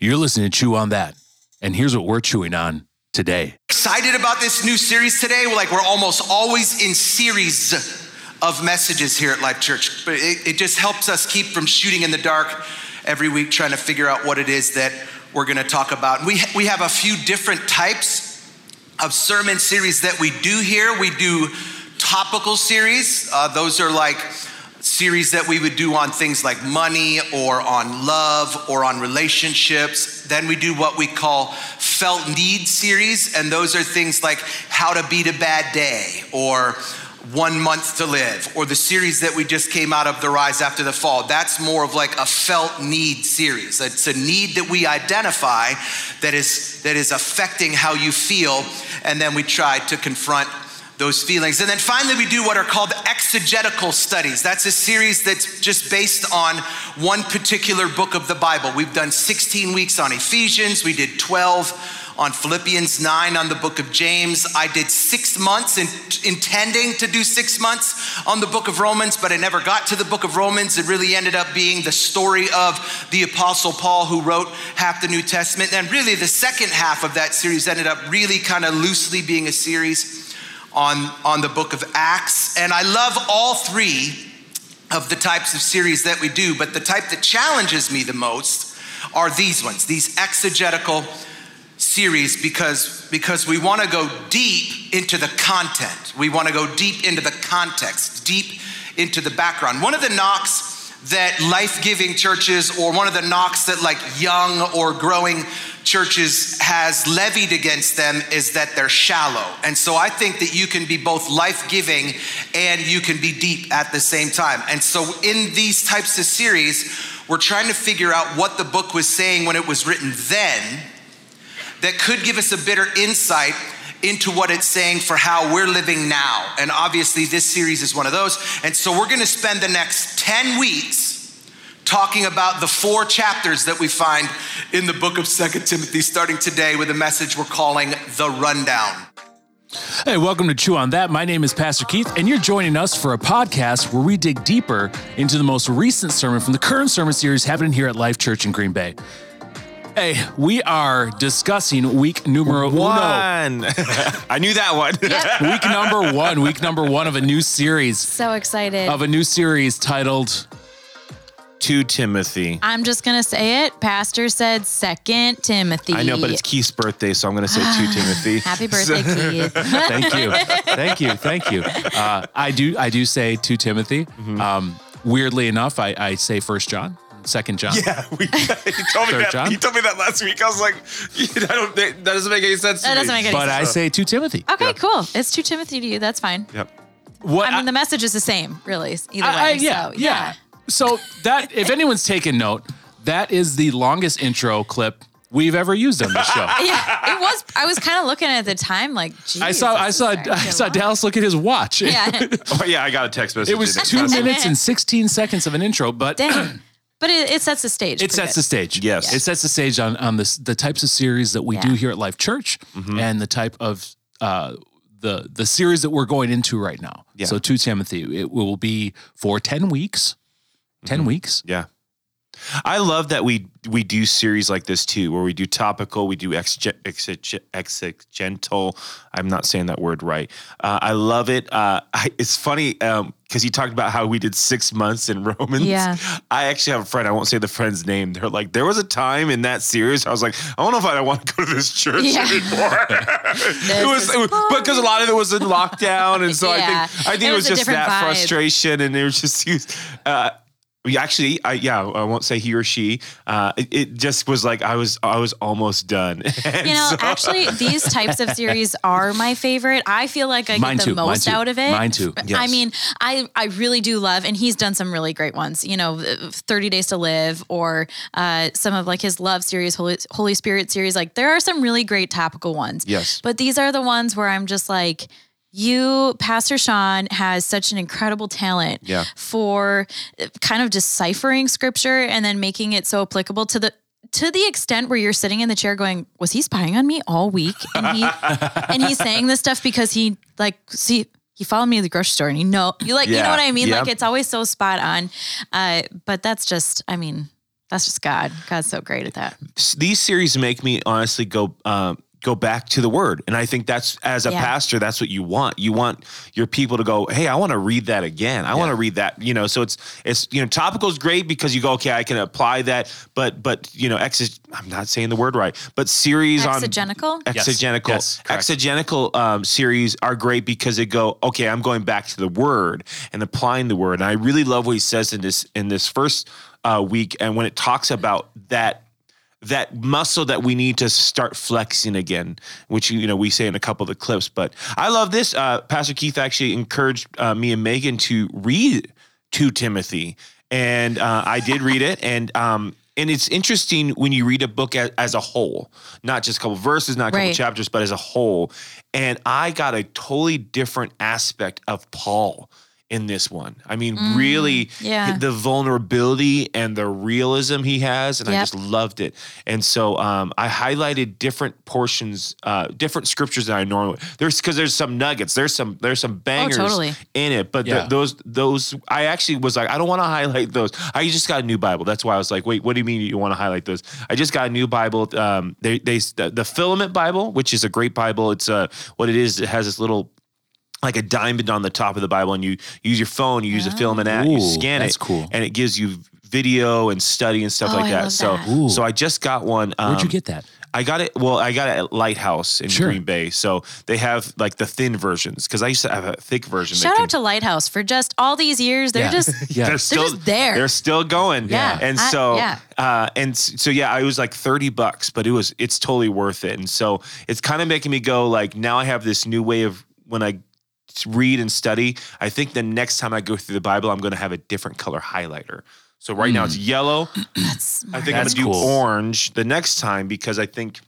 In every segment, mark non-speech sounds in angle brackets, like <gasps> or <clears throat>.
You're listening to Chew on That. And here's what we're chewing on today. Excited about this new series today. Like we're almost always in series of messages here at Life Church, but it, it just helps us keep from shooting in the dark every week, trying to figure out what it is that we're going to talk about. We we have a few different types of sermon series that we do here. We do topical series. Uh, those are like series that we would do on things like money or on love or on relationships. Then we do what we call felt need series, and those are things like how to beat a bad day or one month to live or the series that we just came out of the rise after the fall that's more of like a felt need series it's a need that we identify that is that is affecting how you feel and then we try to confront those feelings. And then finally, we do what are called exegetical studies. That's a series that's just based on one particular book of the Bible. We've done 16 weeks on Ephesians, we did 12 on Philippians, nine on the book of James. I did six months in, intending to do six months on the book of Romans, but I never got to the book of Romans. It really ended up being the story of the Apostle Paul, who wrote half the New Testament. And really, the second half of that series ended up really kind of loosely being a series on, on the book of Acts. And I love all three of the types of series that we do, but the type that challenges me the most are these ones, these exegetical series, because, because we want to go deep into the content. We want to go deep into the context, deep into the background. One of the knocks that life giving churches, or one of the knocks that like young or growing churches has levied against them is that they're shallow. And so I think that you can be both life giving and you can be deep at the same time. And so in these types of series, we're trying to figure out what the book was saying when it was written then that could give us a better insight into what it's saying for how we're living now. And obviously, this series is one of those. And so, we're gonna spend the next 10 weeks talking about the four chapters that we find in the book of Second Timothy, starting today with a message we're calling The Rundown. Hey, welcome to Chew on That. My name is Pastor Keith, and you're joining us for a podcast where we dig deeper into the most recent sermon from the current sermon series happening here at Life Church in Green Bay. Hey, we are discussing week numero one. <laughs> I knew that one. Yep. Week number one. Week number one of a new series. So excited. Of a new series titled two Timothy. I'm just going to say it. Pastor said second Timothy. I know, but it's Keith's birthday, so I'm going to say <gasps> two Timothy. Happy <laughs> birthday, Keith. <laughs> Thank you, thank you, thank you. Uh, I do, I do say two Timothy. Mm-hmm. Um, weirdly enough, I, I say First John, Second John. Yeah, we, <laughs> he told me Third that. John? He told me that last week. I was like, I don't. That doesn't make any sense. That me. doesn't make any But sense. I say two Timothy. Okay, Yeah. cool. It's two Timothy to you. That's fine. Yep. What I mean, the message is the same, really, either way. I- I- yeah, so, yeah. So that, if anyone's taken note, that is the longest intro clip we've ever used on this show. <laughs> Yeah, it was. I was kind of looking at the time, like, geez, I saw, I saw, I saw long. Dallas look at his watch. Yeah, <laughs> Oh yeah, I got a text message. It was two minutes and 16 seconds of an intro, but dang. But it, it sets the stage. it sets good. the stage. Yes. It sets the stage on, on this, the types of series that we do here at Life Church Mm-hmm. and the type of, uh, the, the series that we're going into right now. Yeah. So two Timothy, it will be for 10 weeks, 10 Mm-hmm. weeks. Yeah. I love that we we do series like this too, where we do topical, we do exege- exegental. I'm not saying that word right. Uh, I love it. Uh, <laughs> I, it's funny because you talked about how we did six months in <laughs> Romans. Yeah. I actually have a friend. I won't say the friend's name. They're like, there was a time in that series. I was like, I don't know if I don't want to go to this church Yeah. anymore. <laughs> it was, it was because a lot of it was in lockdown, and so Yeah. I think I think It it was, was just that vibe. frustration, and it was just. Uh, actually, I, yeah, I won't say he or she. Uh, it, it just was like I was, I was almost done. <laughs> You know, so- actually, these types of series <laughs> are my favorite. I feel like I get the too, most out of it. mine too, I mean, I I really do love, and he's done some really great ones. You know, Thirty Days to Live, or uh, some of like his Love series, Holy Holy Spirit series. Like there are some really great topical ones. Yes. but these are the ones where I'm just like. You, Pastor Sean, has such an incredible talent Yeah. for uh, kind of deciphering scripture and then making it so applicable to the to the extent where you're sitting in the chair going, was he spying on me all week? And he <laughs> and he's saying this stuff because he like see he followed me to the grocery store and he know you like you know what I mean? Yep. Like it's always so spot on. Uh, but that's just I mean That's just God. God's so great at that. these series make me honestly go um, go back to the word. And i think that's as a Yeah. pastor that's what you want. You want your people to go hey i want to read that again. I want to read that you know? So it's it's you know topical is great because you go okay i can apply that but but you know exeg- i'm not saying the word right but series on Exegetical? exegetical Yes, correct. um, series are great because they go okay i'm going back to the word and applying the word. And i really love what he says in this in this first uh, week and when it talks about that that muscle that we need to start flexing again, which you know we say in a couple of the clips. But I love this. Uh, Pastor Keith actually encouraged uh, me and Megan to read two Timothy, and uh, I did read it, and um, and it's interesting when you read a book as, as a whole, not just a couple verses, not a couple Right. chapters, but as a whole. And I got a totally different aspect of Paul in this one. I mean, really, yeah. the vulnerability and the realism he has, and I just loved it. And so um, I highlighted different portions, uh, different scriptures that I normally there's because there's some nuggets, there's some there's some bangers totally. in it, but th- Yeah. those those I actually was like I don't want to highlight those. I just got a new Bible. That's why I was like, wait, what do you mean you want to highlight those? I just got a new Bible. Um, they they the, the Filament Bible, which is a great Bible. It's uh what it is. It has this little like a diamond on the top of the Bible, and you use your phone, you use a filament app, you scan that's it, cool. and it gives you video and study and stuff Oh, like I that. love so, that. So I just got one. Um, Where'd you get that? I got it. Well, I got it at Lighthouse in Sure. Green Bay. So they have like the thin versions because I used to have a thick version. that Shout can- out to Lighthouse for just all these years. They're Yeah. just <laughs> Yeah. they're still just there. They're still going. Yeah. And I- so yeah. uh and so yeah, it was like 30 bucks, but it was it's totally worth it. And so it's kind of making me go like now I have this new way of when I read and study, I think the next time I go through the Bible, I'm going to have a different color highlighter. So right now it's yellow. <clears throat> that's I think That's I'm going to do orange the next time because I think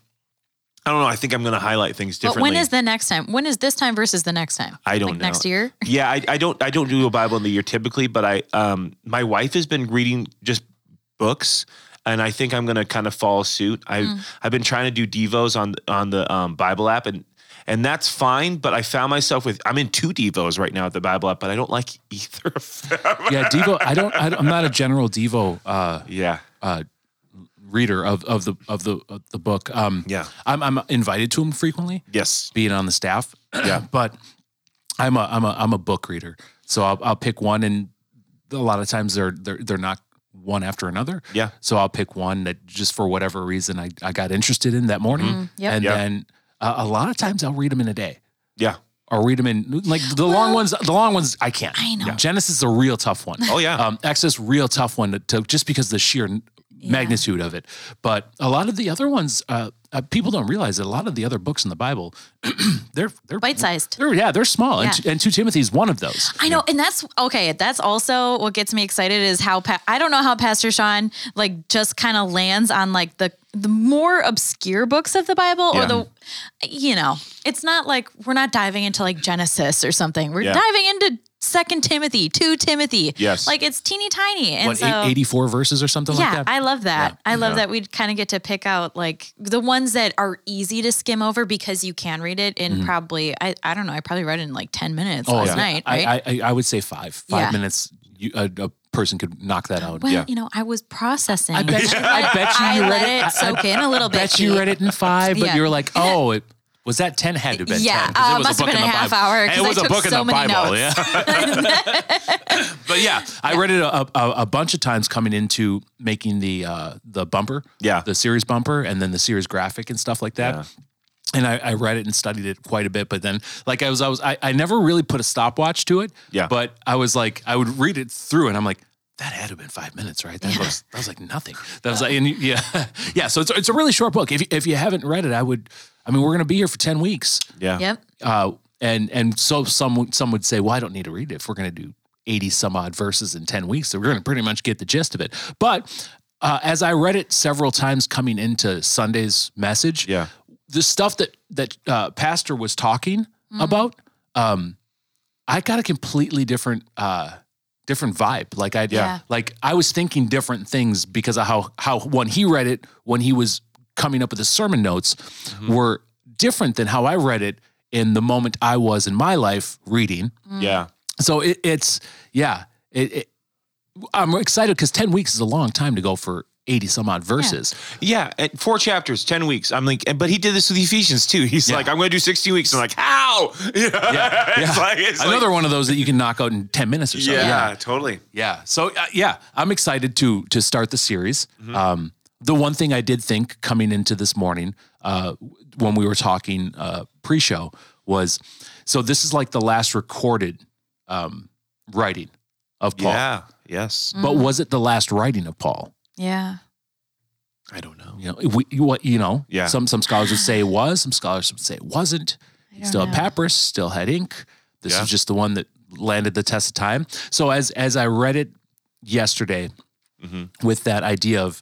I don't know. I think I'm going to highlight things differently. But differently. when is the next time? When is this time versus the next time? I don't like know. Next year? yeah, I, I don't I don't do a Bible in the year typically, but I um my wife has been reading just books, and I think I'm gonna kind of follow suit. I Mm. have I've been trying to do devos on on the um, Bible app, and and that's fine. But I found myself with I'm in two devos right now at the Bible app, but I don't like <laughs> either of them. Yeah, Devo. I don't. I don't I'm not a general Devo uh, yeah, reader of of the of the of the book. Um, Yeah. I'm I'm invited to them frequently, yes, being on the staff. Yeah, <clears throat> but I'm a I'm a I'm a book reader, so I'll I'll pick one, and a lot of times they're they're they're not one after another. Yeah. So I'll pick one that just for whatever reason I I got interested in that morning, yep. and Yeah. then uh, a lot of times I'll read them in a day. yeah, or read them in like the long ones. The long ones I can't. I know. Genesis is a real tough one. Oh, yeah. Um, Exodus real tough one to, to just because the sheer n- magnitude of it. But a lot of the other ones, uh, uh, people don't realize that a lot of the other books in the Bible, <clears throat> they're they're Bite-sized. They're yeah, they're small, and, Yeah. t- and two Timothy is one of those. I know, and that's okay. That's also what gets me excited is how pa- I don't know how Pastor Sean like just kind of lands on like the the more obscure books of the Bible Yeah. or the you know, it's not like we're not diving into like Genesis or something. We're Yeah. diving into Second Timothy, two Timothy. Yes. like it's teeny tiny, and What so 84 verses or something yeah, like that? I love that. Yeah. I love that we kind of get to pick out like the ones that are easy to skim over because you can read it in probably I, I don't know I probably read it in like ten minutes last Mm-hmm. Oh, yeah. night. Right? I, I I would say five. Five Yeah. minutes. You, a, a person could knock that out. well, Yeah. you know, I was processing. I bet you. I <laughs> bet you. I you let read it I- soak I in a little bit. I bet you read it in five, but Yeah. you were like, <laughs> oh, it was that ten had to have been Yeah, 10. 'cause uh, it was must have book been in a half Bible. hour, And 'cause It I was a took book in so the Bible. notes. Yeah. <laughs> but yeah, I read it a, a, a bunch of times coming into making the uh, the bumper, Yeah. the series bumper, and then the series graphic and stuff like that. Yeah. And I, I read it and studied it quite a bit, but then like I was, I was, I, I never really put a stopwatch to it. Yeah. But I was like, I would read it through, and I'm like, that had to have been five minutes, right? That was that was like nothing. That was like, and yeah, <laughs> yeah. So it's it's a really short book. If you- if you haven't read it, I would. I mean, we're gonna be here for ten weeks. yeah, Yep. Uh, and and so some would- some would say, well, I don't need to read it if we're going to do eighty some odd verses in ten weeks. So we're going to pretty much get the gist of it. But uh, as I read it several times coming into Sunday's message, Yeah. The stuff that that uh, Pastor was talking about, um, I got a completely different uh, different vibe. Like I Yeah. like I was thinking different things because of how how when he read it when he was coming up with his sermon notes were different than how I read it in the moment I was in my life reading. yeah. So it, it's yeah, it, it, I'm excited because ten weeks is a long time to go for 80 some odd verses. Yeah, and four chapters, ten weeks. I'm like, but he did this with Ephesians too. He's Yeah. like, I'm going to do 16 weeks. I'm like, how? <laughs> Yeah, <laughs> Yeah. it's like it's like- Another one of those that you can knock out in 10 minutes or so. yeah, totally. Yeah. So uh, yeah, I'm excited to to start the series. Um, the one thing I did think coming into this morning, uh, when we were talking uh, pre-show, was so this is like the last recorded um, writing of Paul. Yeah. Yes. But was it the last writing of Paul? Yeah. I don't know. You know, we, what you know, Yeah. Some some scholars would say it was. Some scholars would say it wasn't. He don't still had papyrus, still had ink. This Yeah. is just the one that landed the test of time. So as as I read it yesterday, Mm-hmm. with that idea of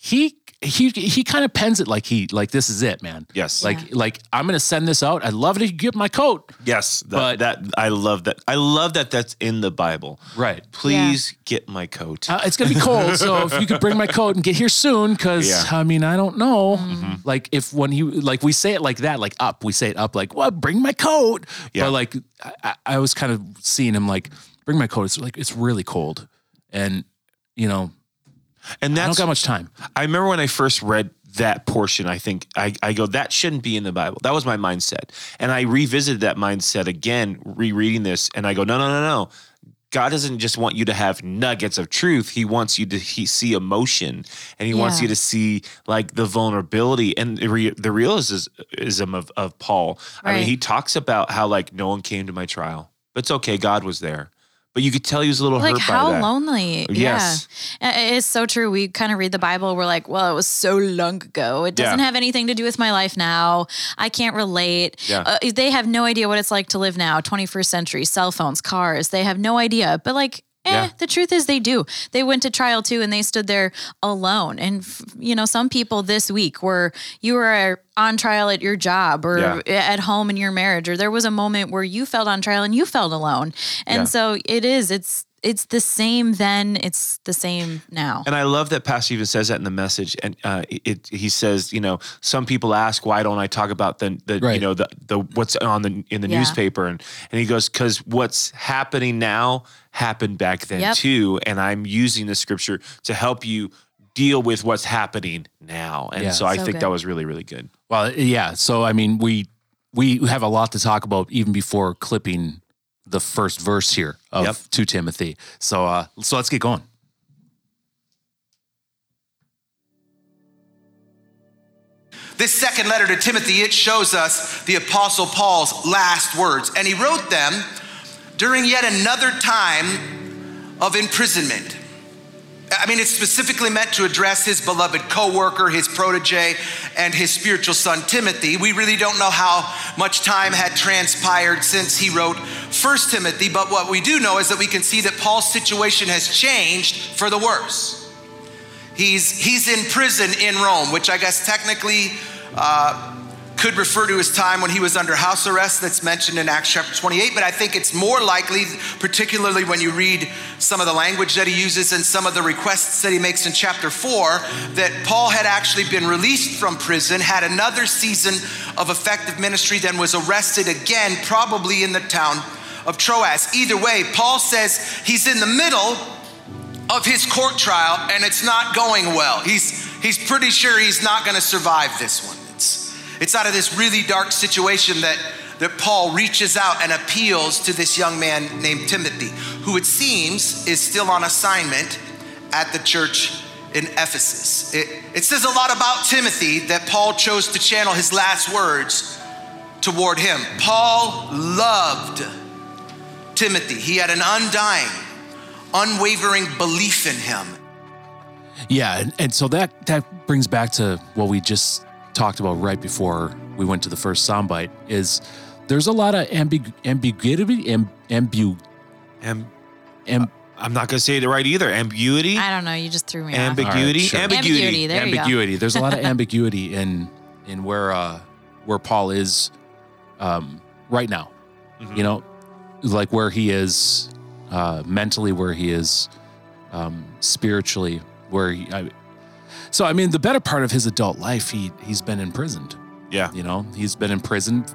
he he he kind of pens it like he like this is it, man. Yes. Like Yeah. like I'm gonna send this out. I'd love it if you get my coat. Yes. That, But- that I love that. I love that that's in the Bible. Right. Please get my coat. Uh, it's gonna be cold, so if you could bring my coat and get here soon, because Yeah. I mean I don't know, Mm-hmm. like if when you like we say it like that, like up, we say it up, like well, bring my coat, Yeah. but like I, I- I was kind of seeing him like bring my coat. It's like it's really cold, and you know and I don't got much time. I remember when I first read that portion, I think I, I go, that shouldn't be in the Bible. That was my mindset. And I revisited that mindset again, rereading this, and I go, no, no, no, no. God doesn't just want you to have nuggets of truth. He wants you to he, see emotion and he wants you to see like the vulnerability and the, re, the realism of, of Paul. I mean, he talks about how like no one came to my trial, but it's okay. God was there. But you could tell he was a little Like hurt how by that. lonely. Yes. Yeah. It's so true. We kind of read the Bible. We're like, well, it was so long ago. It doesn't Yeah. have anything to do with my life now. I can't relate. Yeah. Uh, they have no idea what it's like to live now, 21st century, cell phones, cars. They have no idea. But like, Eh, Yeah. the truth is they do. They went to trial too and they stood there alone. And, f- you know, some people this week were, you were on trial at your job or Yeah. at home in your marriage, or there was a moment where you felt on trial and you felt alone. And Yeah. so it is, it's, it's the same then, it's the same now. And I love that Pastor even says that in the message. And uh, it, he says, you know, some people ask, why don't I talk about the, the you know, the, the what's on the in the Yeah. newspaper? And and he goes, because what's happening now happened back then Yep. too. And I'm using the scripture to help you deal with what's happening now. And Yeah. so I So think good. that was really really good. Well, yeah. So I mean, we we have a lot to talk about even before clipping the first verse here of Yep. two Timothy. So uh, so let's get going. This second letter to Timothy, it shows us the Apostle Paul's last words. And he wrote them during yet another time of imprisonment. I mean, it's specifically meant to address his beloved co worker, his protege, and his spiritual son, Timothy. We really don't know how much time had transpired since he wrote First Timothy, but what we do know is that we can see that Paul's situation has changed for the worse. He's, he's in prison in Rome, which I guess technically uh, could refer to his time when he was under house arrest that's mentioned in Acts chapter 28. But I think it's more likely, particularly when you read some of the language that he uses and some of the requests that he makes in chapter 4, that Paul had actually been released from prison, had another season of effective ministry, then was arrested again, probably in the town of Troas. Either way, Paul says he's in the middle of his court trial and it's not going well. He's he's pretty sure he's not going to survive this one. It's out of this really dark situation that that Paul reaches out and appeals to this young man named Timothy, who it seems is still on assignment at the church in Ephesus. It, it says a lot about Timothy that Paul chose to channel his last words toward him. Paul loved Timothy. He had an undying, unwavering belief in him. Yeah, and, and so that that brings back to what we just talked about right before we went to the first soundbite. Is there's a lot of ambig- ambiguity, amb- ambu, And amb- I'm not going to say it right either. Ambiguity, I don't know. You just threw me off. ambiguity, sure. ambiguity. Ambiguity, there you go. ambiguity. There's a lot of <laughs> ambiguity in in where uh where Paul is um right now. Mm-hmm. You know, like where he is uh mentally, where he is um spiritually, where he I, so I mean the better part of his adult life he he's been imprisoned. Yeah. You know, he's been imprisoned.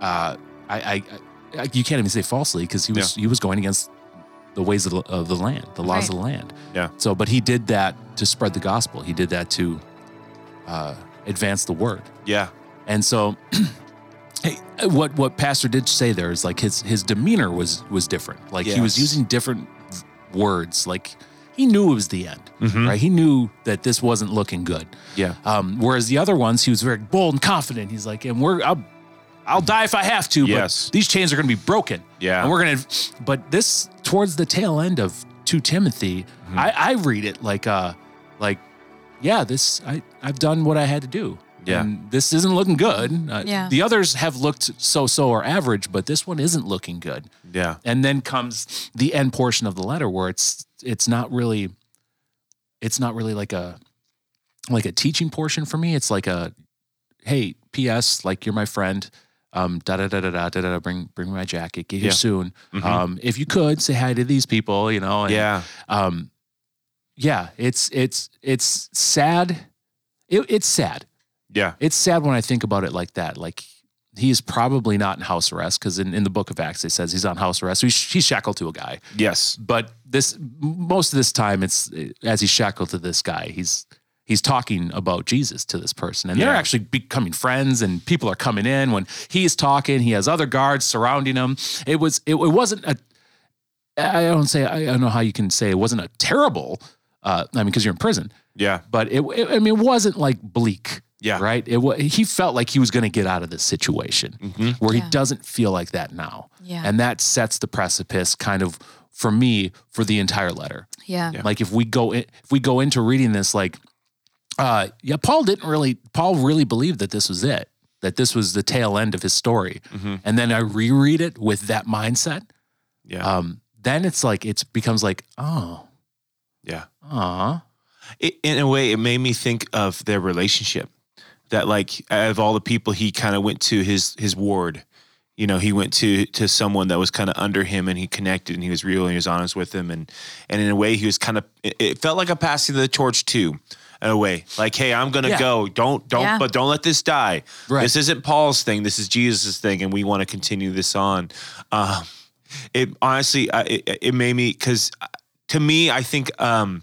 Uh I I, I you can't even say falsely because he was he was going against the ways of the, of the land, the laws Right. of the land. Yeah. So, but he did that to spread the gospel. He did that to uh, advance the word. Yeah. And so, <clears throat> hey, what what Pastor did say there is like his his demeanor was was different. Like he was using different words. Like he knew it was the end, Mm-hmm. right? He knew that this wasn't looking good. Yeah. Um, whereas the other ones, he was very bold and confident. He's like, and we're I'll, I'll die if I have to. Yes. But these chains are going to be broken. Yeah. And we're going to. But this towards the tail end of two Timothy, Mm-hmm. I, I read it like uh like yeah this I I've done what I had to do. Yeah. And this isn't looking good. Uh, Yeah. The others have looked so so or average, but this one isn't looking good. Yeah. And then comes the end portion of the letter where it's it's not really it's not really like a like a teaching portion for me. It's like a hey, PS, like you're my friend. Um, da da da da da da da. Bring bring my jacket. Get here Yeah. soon. Mhm. Um, if you could say hi to these people, you know. And, yeah. Um, yeah. It's it's it's sad. It, it's sad. Yeah. It's sad when I think about it like that. Like he is probably not in house arrest because in, in the book of Acts it says he's on house arrest. So he's, he's shackled to a guy. Yes. But this most of this time it's as he's shackled to this guy, he's he's talking about Jesus to this person. And they're actually becoming friends and people are coming in when he's talking, he has other guards surrounding him. It was it, it wasn't a I don't say I don't know how you can say it wasn't a terrible uh I mean because you're in prison, Yeah. but it, it I mean it wasn't like bleak. Yeah. Right. It wa he felt like he was going to get out of this situation where Yeah. he doesn't feel like that now. Yeah. And that sets the precipice kind of for me for the entire letter. Yeah. Like if we go in, if we go into reading this like uh yeah, Paul didn't really Paul really believed that this was it. That this was the tail end of his story. And then I reread it with that mindset. Yeah. Um then it's like it's becomes like, oh, yeah. uh it, in a way, it made me think of their relationship. That like out of all the people, he kind of went to his his ward. You know, he went to to someone that was kind of under him, and he connected, and he was real, and he was honest with him, and and in a way, he was kind of. It, felt like a passing of the torch too, in a way. Like, hey, I'm gonna Yeah. go. Don't don't, Yeah. but don't let this die. Right. This isn't Paul's thing. This is Jesus' thing, and we want to continue this on. Um, it honestly, I- it, it made me because to me, I think um,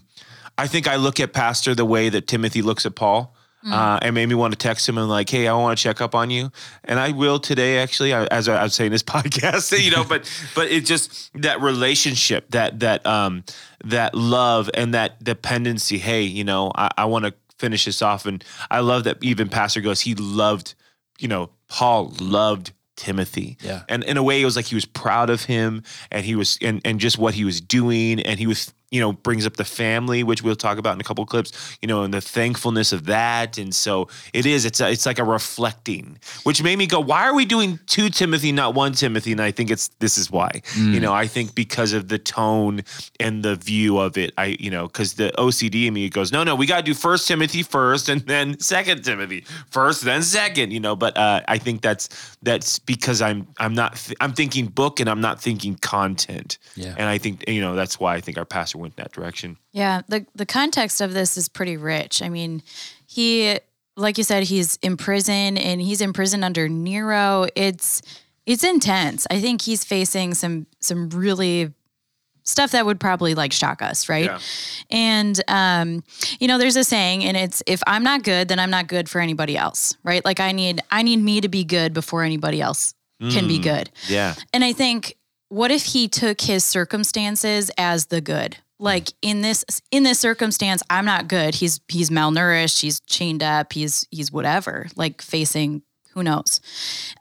I think I look at Pastor the way that Timothy looks at Paul. Uh, and made me want to text him and like, hey, I want to check up on you, and I will today. Actually, I- as I, am saying this <laughs> podcast, you know, but but it just that relationship, that that um that love and that dependency. Hey, you know, I, I want to finish this off, and I love that even Pastor goes, he loved, you know, Paul loved Timothy. Yeah. And in a way, it was like he was proud of him and he was, and, and just what he was doing. And he was, you know, brings up the family, which we'll talk about in a couple of clips, you know, and the thankfulness of that. And so it is, it's, a, it's like a reflecting, which made me go, why are we doing two Timothy, not one Timothy? And I think it's, this is why, you know, I think because of the tone and the view of it, I, you know, because the OCD in me goes, no, no, we got to do first Timothy first and then second Timothy first, then second, you know, but uh, I think that's, that's because I'm, I'm not, th- I'm thinking book and I'm not thinking content. Yeah. And I think, you know, that's why I think our pastor went in that direction. Yeah, the the context of this is pretty rich. I mean, he like you said he's in prison and he's in prison under Nero. It's it's intense. I think he's facing some some really stuff that would probably like shock us, right? Yeah. And um, you know, there's a saying, and it's if I'm not good, then I'm not good for anybody else, right? Like I need I need me to be good before anybody else can be good. Yeah. And I think, what if he took his circumstances as the good? Like in this in this circumstance, I'm not good. He's he's malnourished. He's chained up. He's he's whatever. Like facing who knows.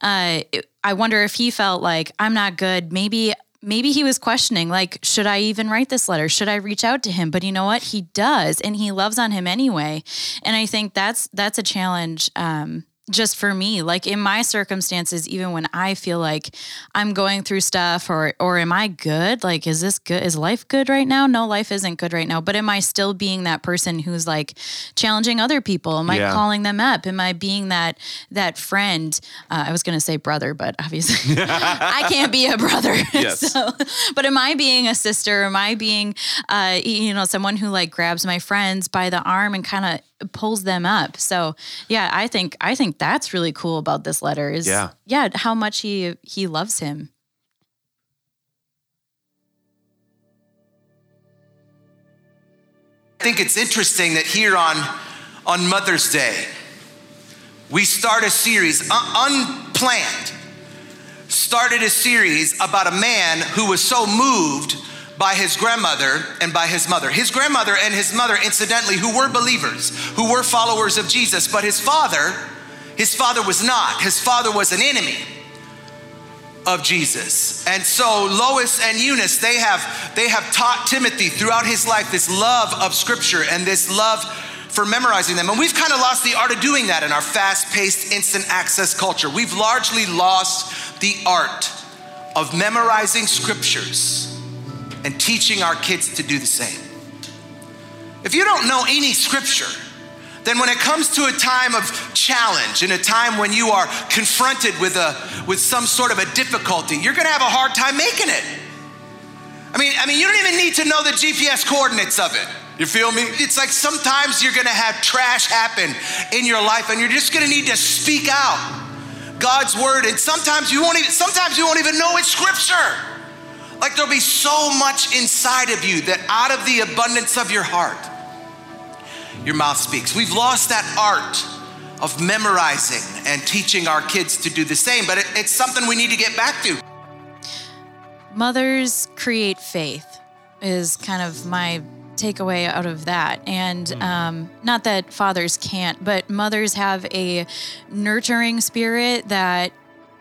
Uh, I wonder if he felt like I'm not good. Maybe maybe he was questioning like should i even write this letter should i reach out to him but you know what he does and he loves on him anyway and i think that's that's a challenge um just for me. Like in my circumstances even when i feel like i'm going through stuff or or am i good? Like is this good? Is life good right now? No life isn't good right now. But am i still being that person who's like challenging other people? Am i calling them up? Am i being that that friend? Uh, i was going to say brother but obviously <laughs> i can't be a brother. <laughs> Yes. so, but am I being a sister? Am I being, uh, you know, someone who like grabs my friends by the arm and kind of pulls them up? So, yeah, I think I think that's really cool about this letter. Is Yeah. yeah, how much he he loves him. I think it's interesting that here on, on Mother's Day, we start a series, un- unplanned, started a series about a man who was so moved by his grandmother and by his mother. His grandmother and his mother, incidentally, who were believers, who were followers of Jesus, but his father, his father was not. His father was an enemy of Jesus. And so Lois and Eunice, they have they have taught Timothy throughout his life this love of scripture and this love for memorizing them. And we've kind of lost the art of doing that in our fast-paced instant access culture. We've largely lost the art of memorizing scriptures and teaching our kids to do the same. If you don't know any scripture, then when it comes to a time of challenge and a time when you are confronted with a with some sort of a difficulty, you're going to have a hard time making it. I mean, I mean, you don't even need to know the GPS coordinates of it. You feel me? It's like sometimes you're going to have trash happen in your life and you're just going to need to speak out God's word and sometimes you won't even sometimes you won't even know it's scripture. Like there'll be so much inside of you that out of the abundance of your heart, your mouth speaks. We've lost that art of memorizing and teaching our kids to do the same, but it, it's something we need to get back to. Mothers create faith, is kind of my takeaway out of that. And um, not that fathers can't, but mothers have a nurturing spirit that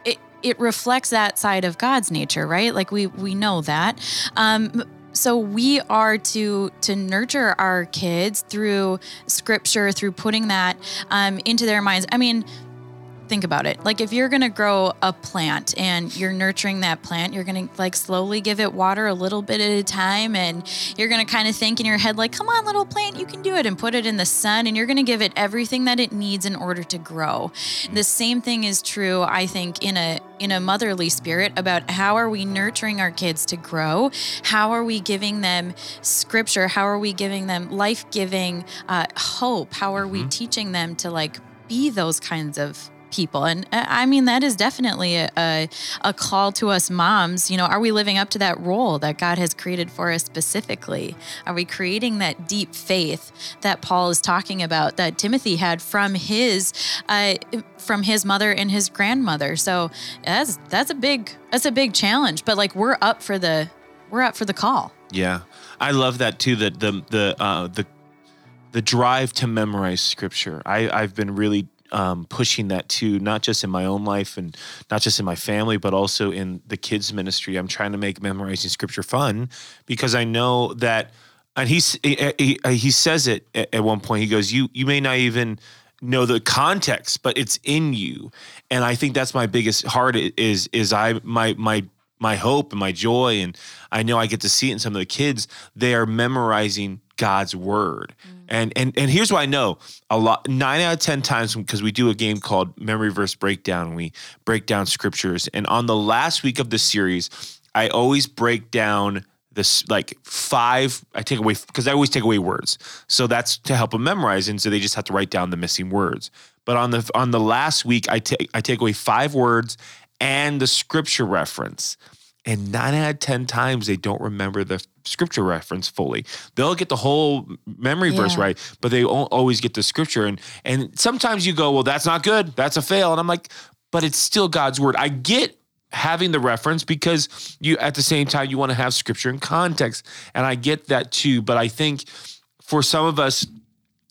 it, it reflects that side of God's nature, right? Like we we know that. Um, so we are to to nurture our kids through scripture, through putting that um, into their minds. I mean, think about it. Like if you're going to grow a plant and you're nurturing that plant, you're going to like slowly give it water a little bit at a time and you're going to kind of think in your head like, "Come on, little plant, you can do it." And put it in the sun and you're going to give it everything that it needs in order to grow. The same thing is true, I think, in a in a motherly spirit about how are we nurturing our kids to grow? How are we giving them scripture? How are we giving them life-giving uh, hope? How are we teaching them to like be those kinds of people. And uh, i mean that is definitely a, a, call to us moms. You know are we living up to that role that god has created for us specifically? Are we creating that deep faith that paul is talking about that timothy had from his uh, from his mother and his grandmother? So that's that's a big that's a big challenge but like we're up for the we're up for the call. Yeah, I love that too. That the the uh, the the drive to memorize scripture. I I've been really um, pushing that too, not just in my own life and not just in my family, but also in the kids ministry. I'm trying to make memorizing scripture fun because I know that, and he's, he he, says it at one point. He goes, "You you may not even." know the context but it's in you and i think that's my biggest heart is is i my my my hope and my joy and i know i get to see it in some of the kids they are memorizing god's word and and and here's what i know. A lot nine out of ten times because we do a game called memory verse breakdown we break down scriptures. And on the last week of the series i always break down this like five i take away because i always take away words. So that's to help them memorize and so they just have to write down the missing words. But on the on the last week i take i take away five words and the scripture reference and nine out of ten times they don't remember the scripture reference fully. They'll get the whole memory verse right but they won't always get the scripture. And and sometimes you go well that's not good. That's a fail. And i'm like but it's still god's word. I get having the reference because you at the same time you want to have scripture in context. And i get that too but i think for some of us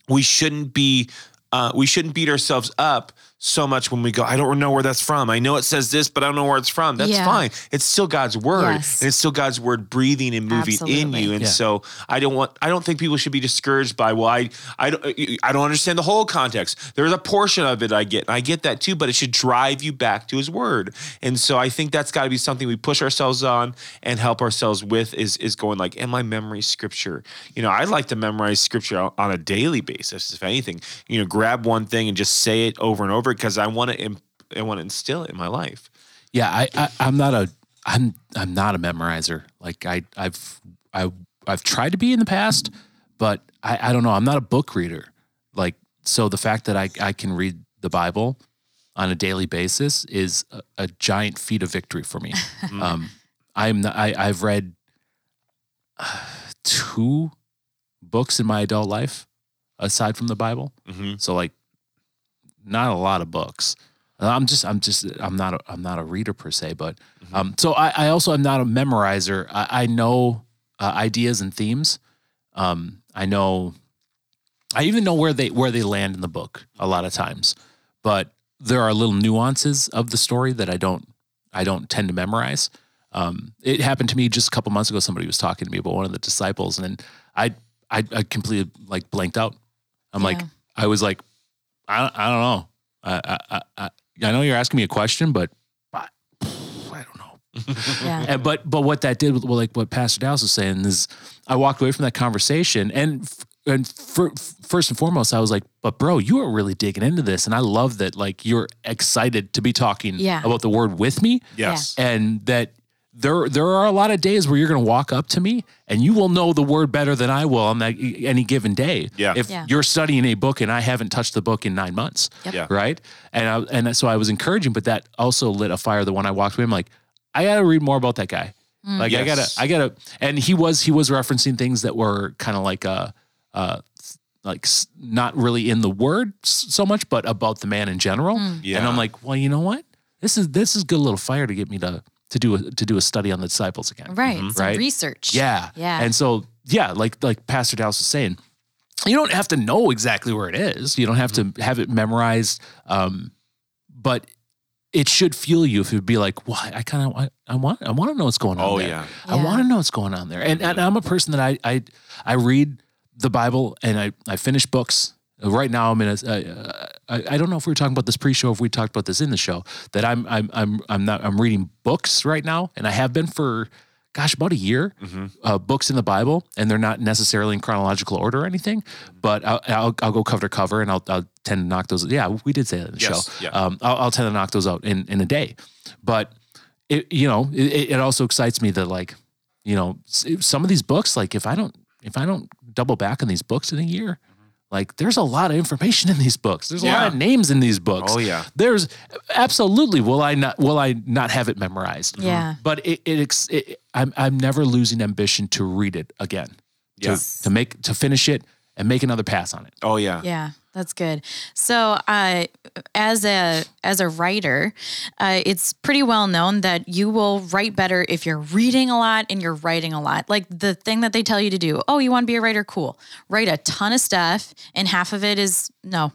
we shouldn't be uh, we shouldn't beat ourselves up so much when we go i don't know where that's from. I know it says this but i don't know where it's from. That's Yeah. fine. It's still god's word. Yes. and it's still god's word breathing and moving in you. And Yeah. so i don't want i don't think people should be discouraged by well i i don't i don't understand the whole context. There's a portion of it i get and i get that too but it should drive you back to his word. And so i think that's got to be something we push ourselves on and help ourselves with is is going like am i memory scripture? You know i like to memorize scripture on- on a daily basis if anything. You know grab one thing and just say it over and over because i want to I want to instill it in my life. Yeah, I, I I'm not a I'm I'm not a memorizer. Like I I've I I've tried to be in the past, but I, I don't know. I'm not a book reader. Like so the fact that I, I can read the Bible on a daily basis is a, a giant feat of victory for me. <laughs> um I'm not, I I've read uh, two books in my adult life aside from the Bible. Mhm. So like, not a lot of books. I'm just, I'm just, I'm not, a, I'm not a reader per se, but um, so I, I also am not a memorizer. I, I know uh, ideas and themes. Um, I know, I even know where they where they land in the book a lot of times, but there are little nuances of the story that I don't, I don't tend to memorize. Um, it happened to me just a couple months ago. Somebody was talking to me about one of the disciples, and I, I, I completely like blanked out. I'm like, I was like, I, I don't know. I, I, I, I I know you're asking me a question, but I, I don't know. <laughs> Yeah. And, but but what that did, well, like what Pastor Dallas was saying, is I walked away from that conversation, and f- and for, first and foremost, I was like, but bro, you are really digging into this, and I love that like you're excited to be talking Yeah. about the word with me, Yes. and that there there are a lot of days where you're going to walk up to me and you will know the word better than I will on that any given day. Yeah. If Yeah. you're studying a book and I haven't touched the book in nine months, Yep. Yeah. right? And I, and so I was encouraging, but that also lit a fire. The one I walked away, I'm like, I got to read more about that guy. Like I gotta, I gotta, and he was he was referencing things that were kind of like uh uh like not really in the word so much, but about the man in general. And Yeah. I'm like, well, you know what? This is this is good little fire to get me to to do a to do a study on the disciples again. Right. Some Right. research. Yeah. Yeah. And so, yeah, like like Pastor Dallas was saying, you don't have to know exactly where it is. You don't have to have it memorized. Um, but it should fuel you if it would be like, well, I kind of I want I want to know what's going on Oh, there. yeah. I want to know what's going on there. And, and I'm a person that I I I read the Bible and I I finish books. Right now, I'm in a. Uh, I, I don't know if we were talking about this pre-show, if we talked about this in the show. That I'm I'm I'm I'm not I'm reading books right now, and I have been for, gosh, about a year. Uh, books in the Bible, and they're not necessarily in chronological order or anything, but I'll I'll, I'll go cover to cover, and I'll I'll tend to knock those. Yeah, we did say that in the Yes, show. yeah. Um, I'll, I'll tend to knock those out in in a day, but it you know it, it also excites me that like you know some of these books like if i don't if i don't double back on these books in a year like there's a lot of information in these books there's a lot of names in these books Oh, yeah. there's absolutely will i not will i not have it memorized Yeah. but it, it, ex- it i'm i'm never losing ambition to read it again to, Yes. to make to finish it and make another pass on it Oh yeah. Yeah, that's good. So, uh, as a as a writer, uh, it's pretty well known that you will write better if you're reading a lot and you're writing a lot. Like the thing that they tell you to do. Oh, you want to be a writer? Cool. Write a ton of stuff, and half of it is no.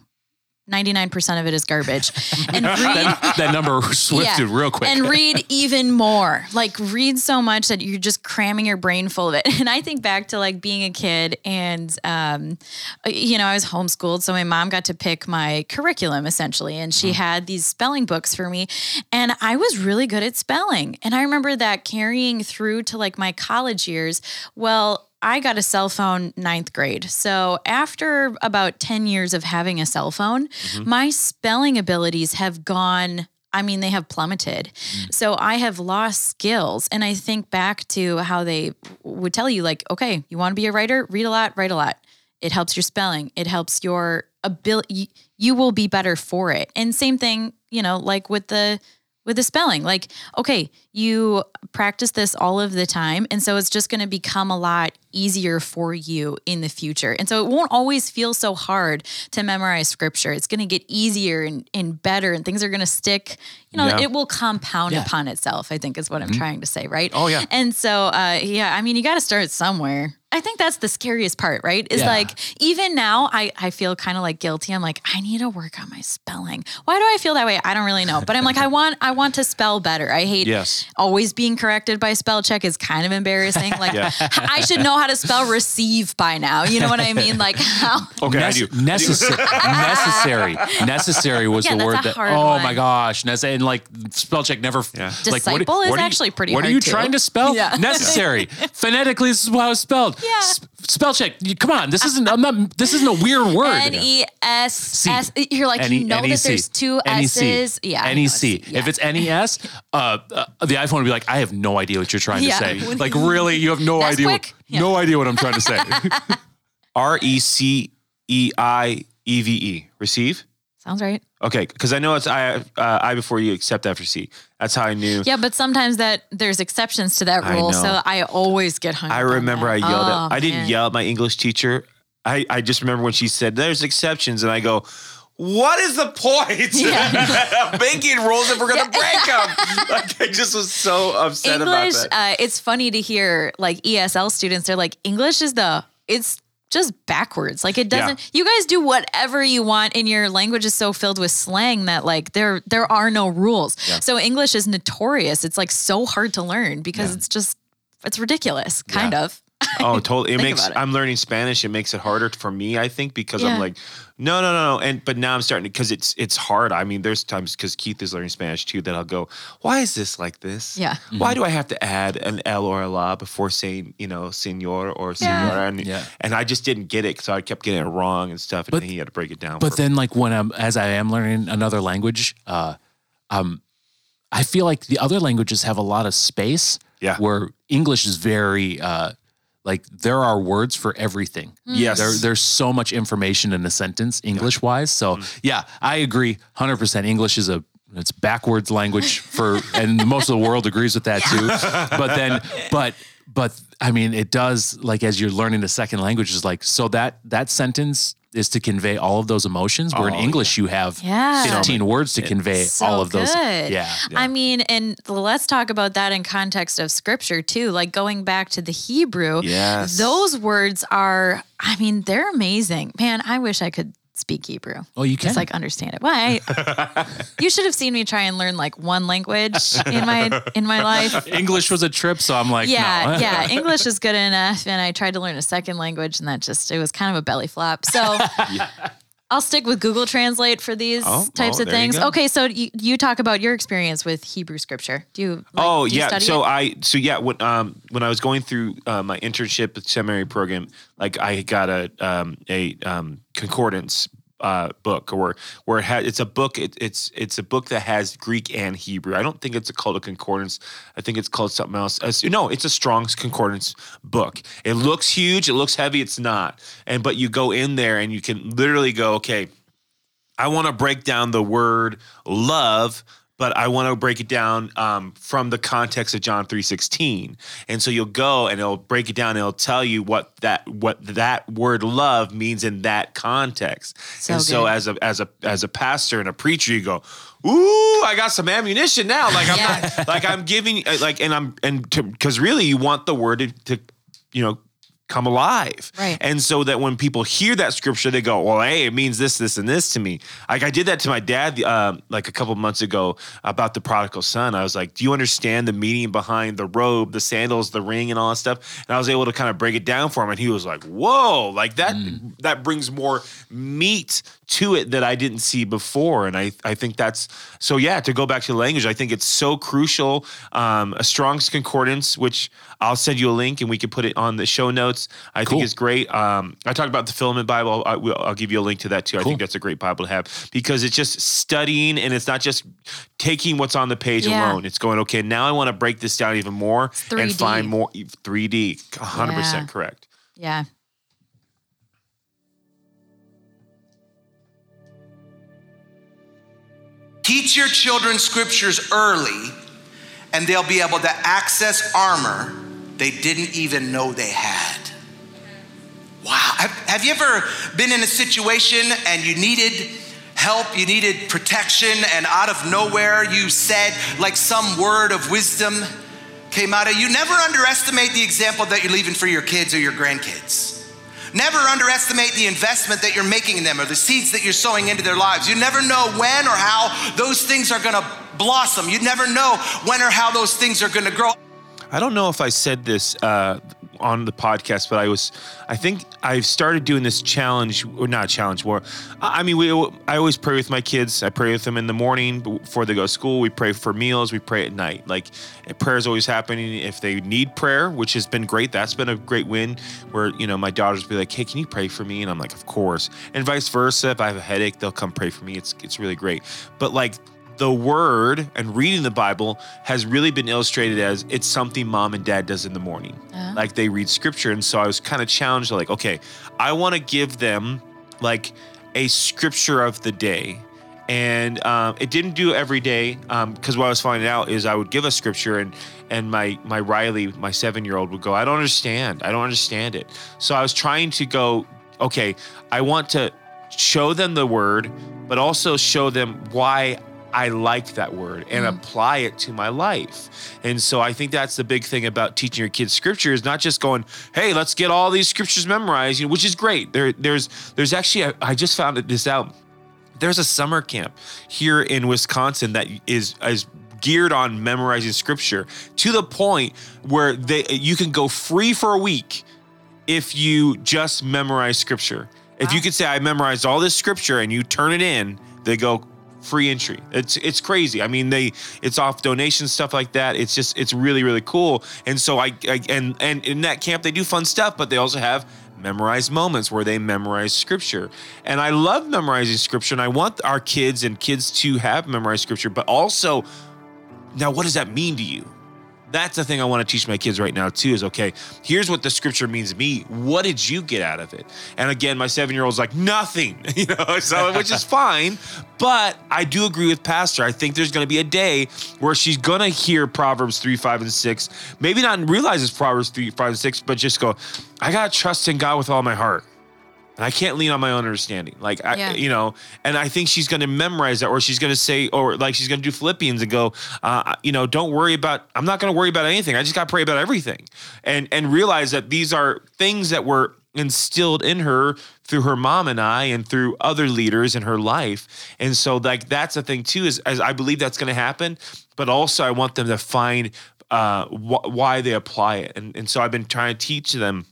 99% of it is garbage. <laughs> And read that, that number swifted real quick and read <laughs> even more. Like read so much that you're just cramming your brain full of it. <laughs> And I think back to like being a kid and um, you know, I was homeschooled, so my mom got to pick my curriculum essentially, and she had these spelling books for me, and I was really good at spelling. And I remember that carrying through to like my college years. Well, I got a cell phone ninth grade. So after about 10 years of having a cell phone, mm-hmm. my spelling abilities have gone. I mean, they have plummeted. Mm. So I have lost skills. And I think back to how they would tell you, like, okay, you want to be a writer? Read a lot, write a lot. It helps your spelling, it helps your ability. You will be better for it. And same thing, you know, like with the with the spelling. Like, okay, you practice this all of the time. And so it's just going to become a lot easier for you in the future. And so it won't always feel so hard to memorize scripture. It's going to get easier and, and better, and things are going to stick. You know, Yeah. it will compound Yeah. upon itself, I think is what I'm trying to say, right? Oh, yeah. And so, uh, yeah, I mean, you got to start somewhere. I think that's the scariest part, right? Is Yeah. like, even now, I, I feel kind of like guilty. I'm like, I need to work on my spelling. Why do I feel that way? I don't really know. But I'm like, I want, I want to spell better. I hate Yes. always being corrected by spell check is kind of embarrassing. <laughs> Like, I should know how to spell receive by now. You know what I mean? Like, <laughs> how? Okay, I do. necessa- <laughs> necessary. Necessary was Yeah, the that's word a that. hard oh one. my gosh! Nece- and like spell check never. Yeah. Like, what, Disciple is what are you- actually pretty What are hard you too. trying to spell? Yeah. <laughs> Necessary. Phonetically, this is how it's spelled. Yeah. S- spell check. You, come on. This isn't. I'm not. This isn't a weird word. N E S S. You're like, N you know that there's two NEC. S's. Yeah. I know NEC. yeah. If it's NES, uh, uh, the iPhone would be like, I have no idea what you're trying Yeah. to say. Like, really, you have no That's idea. quick. Yeah. No idea what I'm trying to say. <laughs> R E C E I E V E. Receive. Sounds right. Okay, because I know it's I uh, I before you, except after C. That's how I knew. Yeah, but sometimes that there's exceptions to that I rule. know. So I always get hung I remember I yelled Oh, at. I didn't man. yell at my English teacher. I I just remember when she said there's exceptions, and I go. What is the point? Yeah. <laughs> of making rules if we're gonna <laughs> break them. Like I just was so upset English, about that. uh, it's funny to hear like ESL students, they're like, English is the, it's just backwards. Like it doesn't, you guys do whatever you want and your language is so filled with slang that like there, there are no rules. So English is notorious. It's like so hard to learn because it's just, it's ridiculous, kind Yeah. of. <laughs> Oh, totally. It makes it. I'm learning Spanish. It makes it harder for me, I think, because Yeah. I'm like, no, no, no, no. And but now I'm starting because it's it's hard. I mean, there's times because Keith is learning Spanish too that I'll go, why is this like this? Yeah. Why do I have to add an L or a la before saying you know senor or Yeah. senora? And, Yeah. and I just didn't get it, so I kept getting it wrong and stuff. And But- he had to break it down. But for me. then, like when I'm as I am learning another language, uh, um, I feel like the other languages have a lot of space. Yeah. Where English is very uh, like there are words for everything. Hmm. Yes. There, there's so much information in a sentence, English wise. So hmm. yeah, I agree, hundred percent. English is a it's backwards language <laughs> for, and most of the world agrees with that too. But then, but but I mean, it does like as you're learning the second language is like so that that sentence is to convey all of those emotions. Where in Oh, English you have Yeah. 15 words to convey So all of those. good. Yeah. I mean, and let's talk about that in context of scripture too. Like going back to the Hebrew, Yes. those words are, I mean, they're amazing. Man, I wish I could speak Hebrew. Oh, you can. Just like understand it. Why? <laughs> you should have seen me try and learn like one language in my in my life. English was a trip, so I'm like, Yeah, no. yeah. <laughs> English is good enough, and I tried to learn a second language, and that just it was kind of a belly flop. So. <laughs> I'll stick with Google Translate for these Oh, types oh, of things. Okay, so you, you talk about your experience with Hebrew scripture. Do you? Like, oh do you yeah so it? i so yeah when um when i was going through uh, my internship seminary program like i got a um a um concordance uh, book or where it had it's a book it, it's it's a book that has Greek and Hebrew. I don't think it's called a concordance. I think it's called something else. No, it's a Strong's concordance book. It looks huge. It looks heavy. It's not. And but you go in there and you can literally go okay. I want to break down the word love, but I want to break it down um, from the context of John three sixteen. And so you'll go and it'll break it down. And it'll tell you what that what that word love means in that context. So and so as a as a as a pastor and a preacher, you go. Ooh, I got some ammunition now. Like I'm <laughs> Yeah. not, like I'm giving, uh, like, and I'm, and because really you want the word to, to, you know, come alive. Right. And so that when people hear that scripture, they go, well, hey, it means this, this, and this to me. Like I did that to my dad um, like a couple months ago about the prodigal son. I was like, do you understand the meaning behind the robe, the sandals, the ring, and all that stuff? And I was able to kind of break it down for him. And he was like, whoa, like that, that brings more meat to it that I didn't see before. And I, I think that's so yeah, to go back to the language, I think it's so crucial. Um, a Strong's Concordance, which I'll send you a link and we can put it on the show notes. I Cool. think is great. Um, I talked about the Filament Bible. I, will I'll give you a link to that too. I think that's a great Bible to have because it's just studying and it's not just taking what's on the page Yeah. alone. It's going, okay, now I want to break this down even more and find more 3D. 100% Yeah. correct. yeah. Teach your children scriptures early, and they'll be able to access armor they didn't even know they had. Wow. Have, you ever been in a situation and you needed help, you needed protection, and out of nowhere you said, like some word of wisdom came out of you? Never underestimate the example that you're leaving for your kids or your grandkids. Never underestimate the investment that you're making in them or the seeds that you're sowing into their lives. You never know when or how those things are gonna blossom. You never know when or how those things are gonna grow. I don't know if I said this uh, on the podcast, but I was, I think I've started doing this challenge, or not challenge, where, I mean, we, I always pray with my kids. I pray with them in the morning before they go to school. We pray for meals. We pray at night. Like prayer is always happening. If they need prayer, which has been great, that's been a great win. Where you know my daughters be like, "Hey, can you pray for me?" And I'm like, "Of course." And vice versa. If I have a headache, they'll come pray for me. It's it's really great. But like the word and reading the Bible has really been illustrated as it's something mom and dad does in the morning. Like they read scripture. And so I was kind of challenged, like, okay, I want to give them like a scripture of the day and um, it didn't do every day because what I was finding out is I would give a scripture and and my my Riley, my seven year old, would go, I don't understand, I don't understand it. So I was trying to go, okay, I want to show them the word, but also show them why I like that word and mm-hmm. apply it to my life. And so I think that's the big thing about teaching your kids scripture is not just going, "Hey, let's get all these scriptures memorized," you know, which is great. There, there's, there's actually, a, I just found this out. There's a summer camp here in Wisconsin that is is geared on memorizing scripture to the point where they you can go free for a week if you just memorize scripture. If you could say I memorized all this scripture and you turn it in, they go free entry. It's it's crazy. I mean, they it's off donations stuff like that. It's just it's really really cool. And so I, I and and in that camp they do fun stuff, but they also have memorized moments where they memorize scripture. And I love memorizing scripture and I want our kids and kids to have memorized scripture, but also now what does that mean to you? That's the thing I want to teach my kids right now too is okay, here's what the scripture means to me. What did you get out of it? And again, my seven year old's like, nothing, <laughs> you know, so which is fine. But I do agree with Pastor. I think there's to be a day where she's to hear Proverbs 3, 5, and 6. Maybe not realize it's Proverbs 3, 5, and 6, but just go, I got to trust in God with all my heart and I can't lean on my own understanding. Like, I, Yeah. you know, and I think she's going to memorize that, or she's going to say, or like she's going to do Philippians and go, uh, you know, don't worry about. I'm not going to worry about anything. I just got to pray about everything, and and realize that these are things that were instilled in her through her mom and I, and through other leaders in her life. And so, like, that's the thing too. Is as I believe that's going to happen, but also I want them to find uh, wh- why they apply it, and and so I've been trying to teach them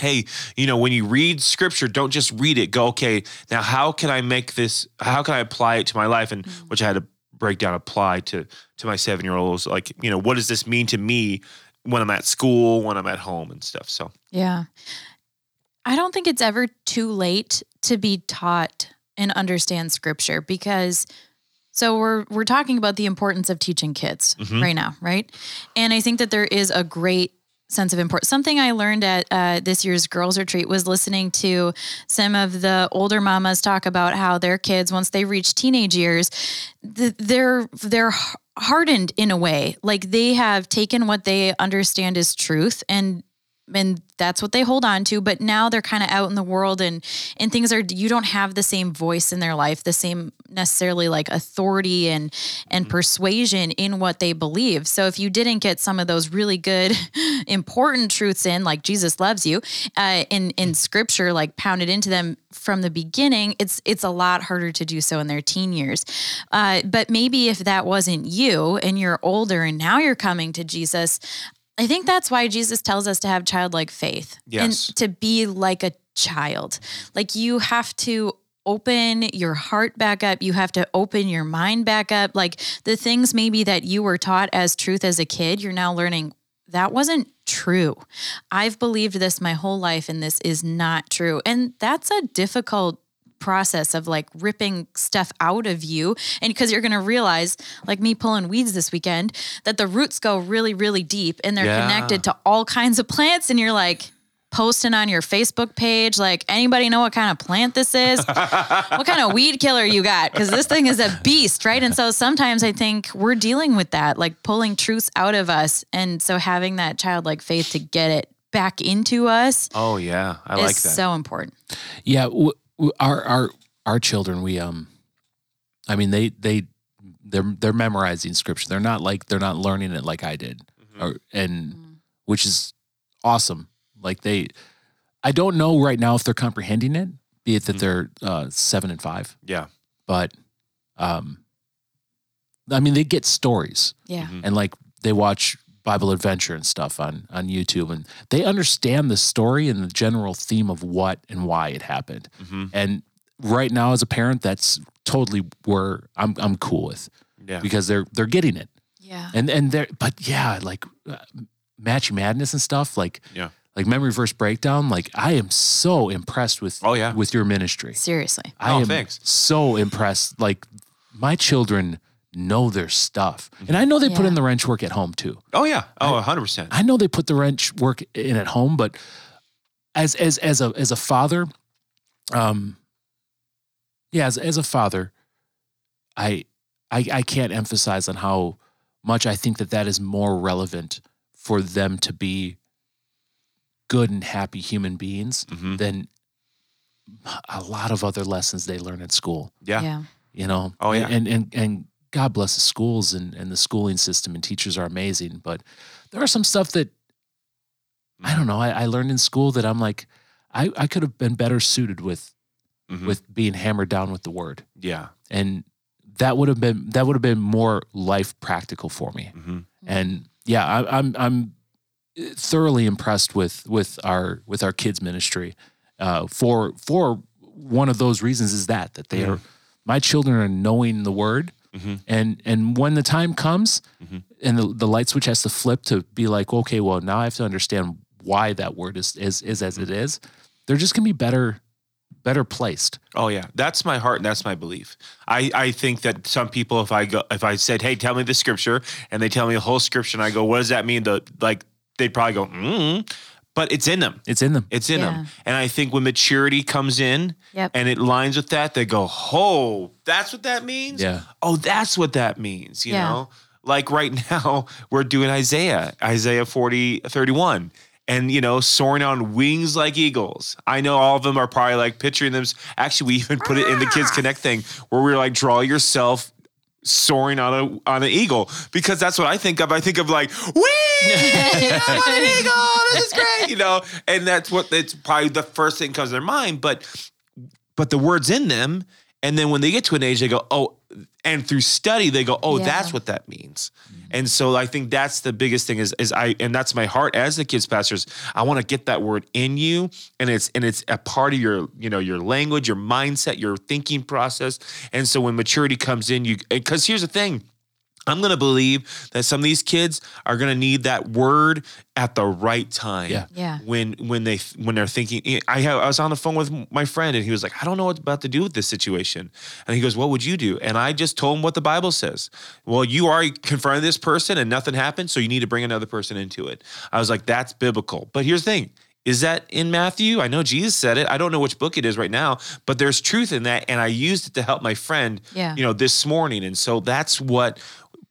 hey, you know, when you read scripture, don't just read it. Go, okay, now how can I make this, how can I apply it to my life? And mm. which I had to break down, apply to to my seven year olds. Like, you know, what does this mean to me when I'm at school, when I'm at home and stuff. So Yeah. I don't think it's ever too late to be taught and understand scripture because so we're we're talking about the importance of teaching kids mm-hmm. right now, right? And I think that there is a great sense of importance. Something I learned at uh, this year's girls retreat was listening to some of the older mamas talk about how their kids, once they reach teenage years, th- they're they're hardened in a way. Like they have taken what they understand as truth and and that's what they hold on to but now they're kind of out in the world and and things are you don't have the same voice in their life the same necessarily like authority and and persuasion in what they believe. So if you didn't get some of those really good <laughs> important truths in like jesus loves you uh, in in scripture like pounded into them from the beginning it's it's a lot harder to do so in their teen years. Uh, but maybe if that wasn't you and you're older and now you're coming to jesus I think that's why Jesus tells us to have childlike faith Yes. and to be like a child. Like you have to open your heart back up. You have to open your mind back up. Like the things maybe that you were taught as truth as a kid, you're now learning that wasn't true. I've believed this my whole life and this is not true. And that's a difficult process of like ripping stuff out of you and because you're going to realize like me pulling weeds this weekend that the roots go really really deep and they're Yeah. connected to all kinds of plants and you're like posting on your Facebook page like anybody know what kind of plant this is? <laughs> What kind of weed killer you got? Because this thing is a beast right? And so sometimes I think we're dealing with that like pulling truths out of us and so having that childlike faith to get it back into us Oh yeah, I is like that. so important. Yeah, w- w- our our our children, we um, I mean they they they're they're memorizing scripture. They're not like they're not learning it like I did, or and which is awesome. Like they, I don't know right now if they're comprehending it. Be it that they're uh, seven and five, yeah. but um, I mean they get stories yeah and like they watch Bible Adventure and stuff on on YouTube, and they understand the story and the general theme of what and why it happened. Mm-hmm. And right now, as a parent, that's totally where I'm I'm cool with Yeah. because they're they're getting it, yeah and and they're but yeah, like uh, Match Madness and stuff, like Yeah. like Memory Verse Breakdown. Like I am so impressed with Oh, yeah. with your ministry. seriously I Oh, am thanks. so impressed. Like my children know their stuff, and I know they put in the wrench work at home too. Oh yeah. Oh, 100%. I know they put the wrench work in at home, but as as as a as a father, um, yeah, as as a father, I, I I can't emphasize on how much I think that that is more relevant for them to be good and happy human beings Mhm. than a lot of other lessons they learn at school. Yeah. Yeah. You know. Oh, yeah. And and and God bless the schools and and the schooling system and teachers are amazing, but there are some stuff that I don't know. I, I learned in school that I'm like, I, I could have been better suited with Mhm. with being hammered down with the word, Yeah. and that would have been that would have been more life practical for me. Mhm. And yeah, I, I'm I'm thoroughly impressed with with our with our kids ministry. Uh, for for one of those reasons is that that they are my children are knowing the word, Mhm. and and when the time comes, Mhm. and the, the light switch has to flip to be like, okay, well now I have to understand why that word is is is as it is. They're just gonna be better better placed. Oh yeah, that's my heart and that's my belief. I, I think that some people, if I go, if I said, "Hey, tell me the scripture," and they tell me the whole scripture, and I go, "What does that mean?" The like, they'd probably go, mm, but it's in them. It's in them. It's in Yeah. them. And I think when maturity comes in Yep. and it lines with that, they go, "Oh, that's what that means." Yeah. Oh, that's what that means. You Yeah. know, like right <laughs> now we're doing Isaiah, Isaiah 40, 31. And you know, soaring on wings like eagles. I know all of them are probably like picturing them. Actually, we even put it in the Kids ah. Connect thing where we're like, draw yourself soaring on a on an eagle because that's what I think of. I think of like, wee, <laughs> I'm on an eagle. This is great, you know. And that's what it's probably the first thing comes to their mind. But but the words in them, and then when they get to an age, they go, oh, and through study, they go, oh, Yeah. that's what that means. And so I think that's the biggest thing is is I and that's my heart as the kids pastors. I want to get that word in you, and it's and it's a part of your you know your language, your mindset, your thinking process. And so when maturity comes in, you because here's the thing. I'm going to believe that some of these kids are going to need that word at the right time. Yeah. Yeah. When when they when they're thinking, eh, I have, I was on the phone with my friend and he was like, I don't know what about to do with this situation. And he goes, What would you do? And I just told him what the Bible says. Well, you already confronted this person and nothing happened, so you need to bring another person into it. I was like, That's biblical. But here's the thing. Is that in Matthew? I know Jesus said it. I don't know which book it is right now, but there's truth in that. And I used it to help my friend, Yeah. you know, this morning. And so that's what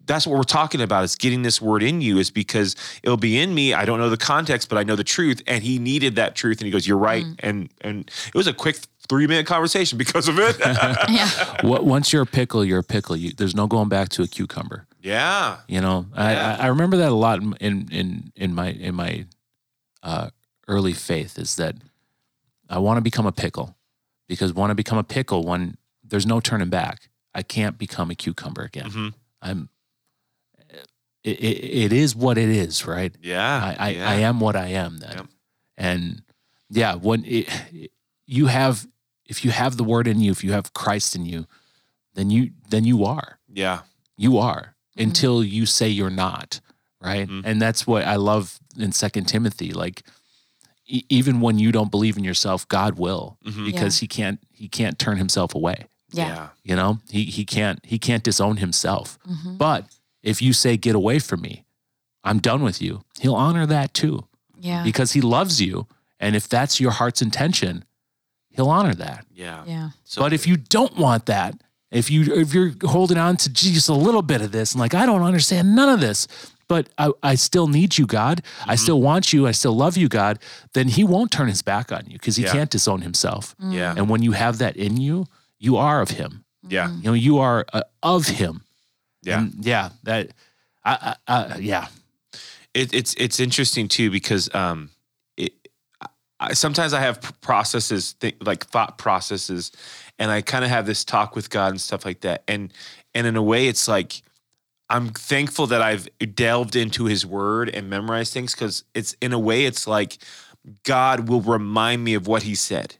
that's what we're talking about is getting this word in you is because it'll be in me. I don't know the context, but I know the truth. And he needed that truth. And he goes, You're right. And and it was a quick three minute conversation because of it. <laughs> Yeah. <laughs> What- Once you're a pickle, you're a pickle. You, there's no going back to a cucumber. yeah. You know, Yeah. I, I I remember that a lot in in in, in my in my uh, early faith is that I want to become a pickle because when I become a pickle, when there's no turning back, I can't become a cucumber again. Mhm. I'm. It, it, it is what it is, right? Yeah. I, I, yeah. I am what I am then. Yep. And yeah, when it, you have, if you have the word in you, if you have Christ in you, then you, then you are, Yeah. you are until you say you're not. Right. Mhm. And that's what I love in second Timothy. Like e- even when you don't believe in yourself, God will, Mhm. because he can't, he can't turn himself away. Yeah. You know, he, he can't, he can't disown himself. Mhm. But if you say, get away from me, I'm done with you, he'll honor that too Yeah. because he loves you. And if that's your heart's intention, he'll honor that. Yeah. Yeah. So but if you don't want that, if you if you're holding on to just a little bit of this and like I don't understand none of this, but I, I still need you, God. I still want you. I still love you, God. Then he won't turn his back on you because he Yeah. can't disown himself. Yeah. And when you have that in you, you are of him. Yeah. You know, you are uh, of him. Yeah. And yeah. That. I, I, I, yeah. it, it's it's interesting too because um it I, sometimes I have processes th- like thought processes and I kind of have this talk with God and stuff like that and and in a way it's like I'm thankful that I've delved into his word and memorized things cuz it's in a way it's like God will remind me of what he said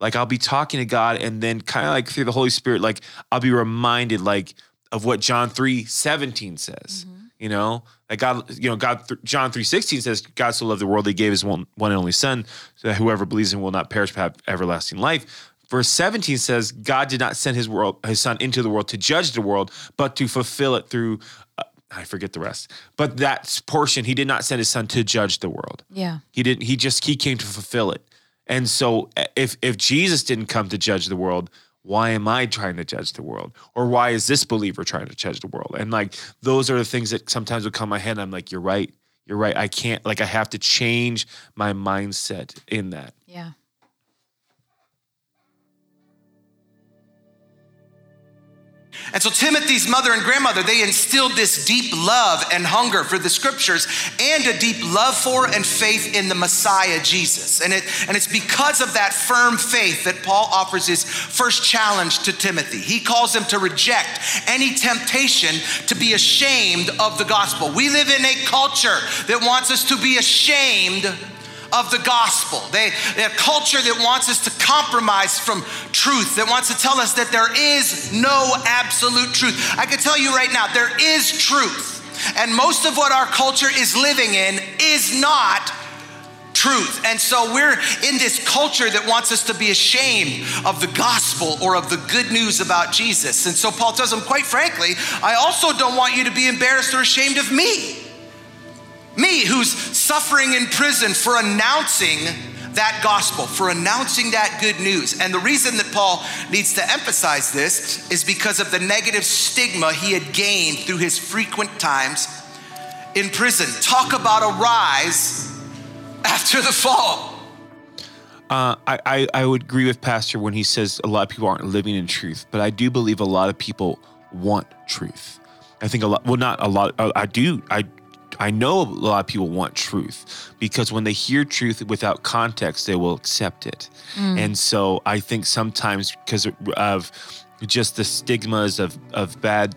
like I'll be talking to God and then kind of like through the Holy Spirit like I'll be reminded like of what John 3 17 says you know like god you know god john 3.16 says god so loved the world he gave his one, one and only son so that whoever believes in him will not perish but have everlasting life verse 17 says god did not send his world his son into the world to judge the world but to fulfill it through uh, i forget the rest but that portion he did not send his son to judge the world Yeah. he didn't. He just he came to fulfill it. And so if if Jesus didn't come to judge the world, why am I trying to judge the world? Or why is this believer trying to judge the world? And like those are the things that sometimes would come my head. I'm like, you're right. You're right. I can't like I have to change my mindset in that. Yeah. And so Timothy's mother and grandmother, they instilled this deep love and hunger for the scriptures and a deep love for and faith in the Messiah Jesus. And, it, and it's because of that firm faith that Paul offers his first challenge to Timothy. He calls him to reject any temptation to be ashamed of the gospel. We live in a culture that wants us to be ashamed of the gospel. They, they a culture that wants us to compromise from truth, that wants to tell us that there is no absolute truth. I can tell you right now, there is truth. And most of what our culture is living in is not truth. And so we're in this culture that wants us to be ashamed of the gospel or of the good news about Jesus. And so Paul tells them, quite frankly, I also don't want you to be embarrassed or ashamed of me. Me, who's suffering in prison for announcing that gospel, for announcing that good news. And the reason that Paul needs to emphasize this is because of the negative stigma he had gained through his frequent times in prison. Talk about a rise after the fall. Uh, I, I, I would agree with Pastor when he says a lot of people aren't living in truth, but I do believe a lot of people want truth. I think a lot, well, not a lot, uh, I do, I I know a lot of people want truth because when they hear truth without context, they will accept it. Mm. And so I think sometimes because of just the stigmas of, of bad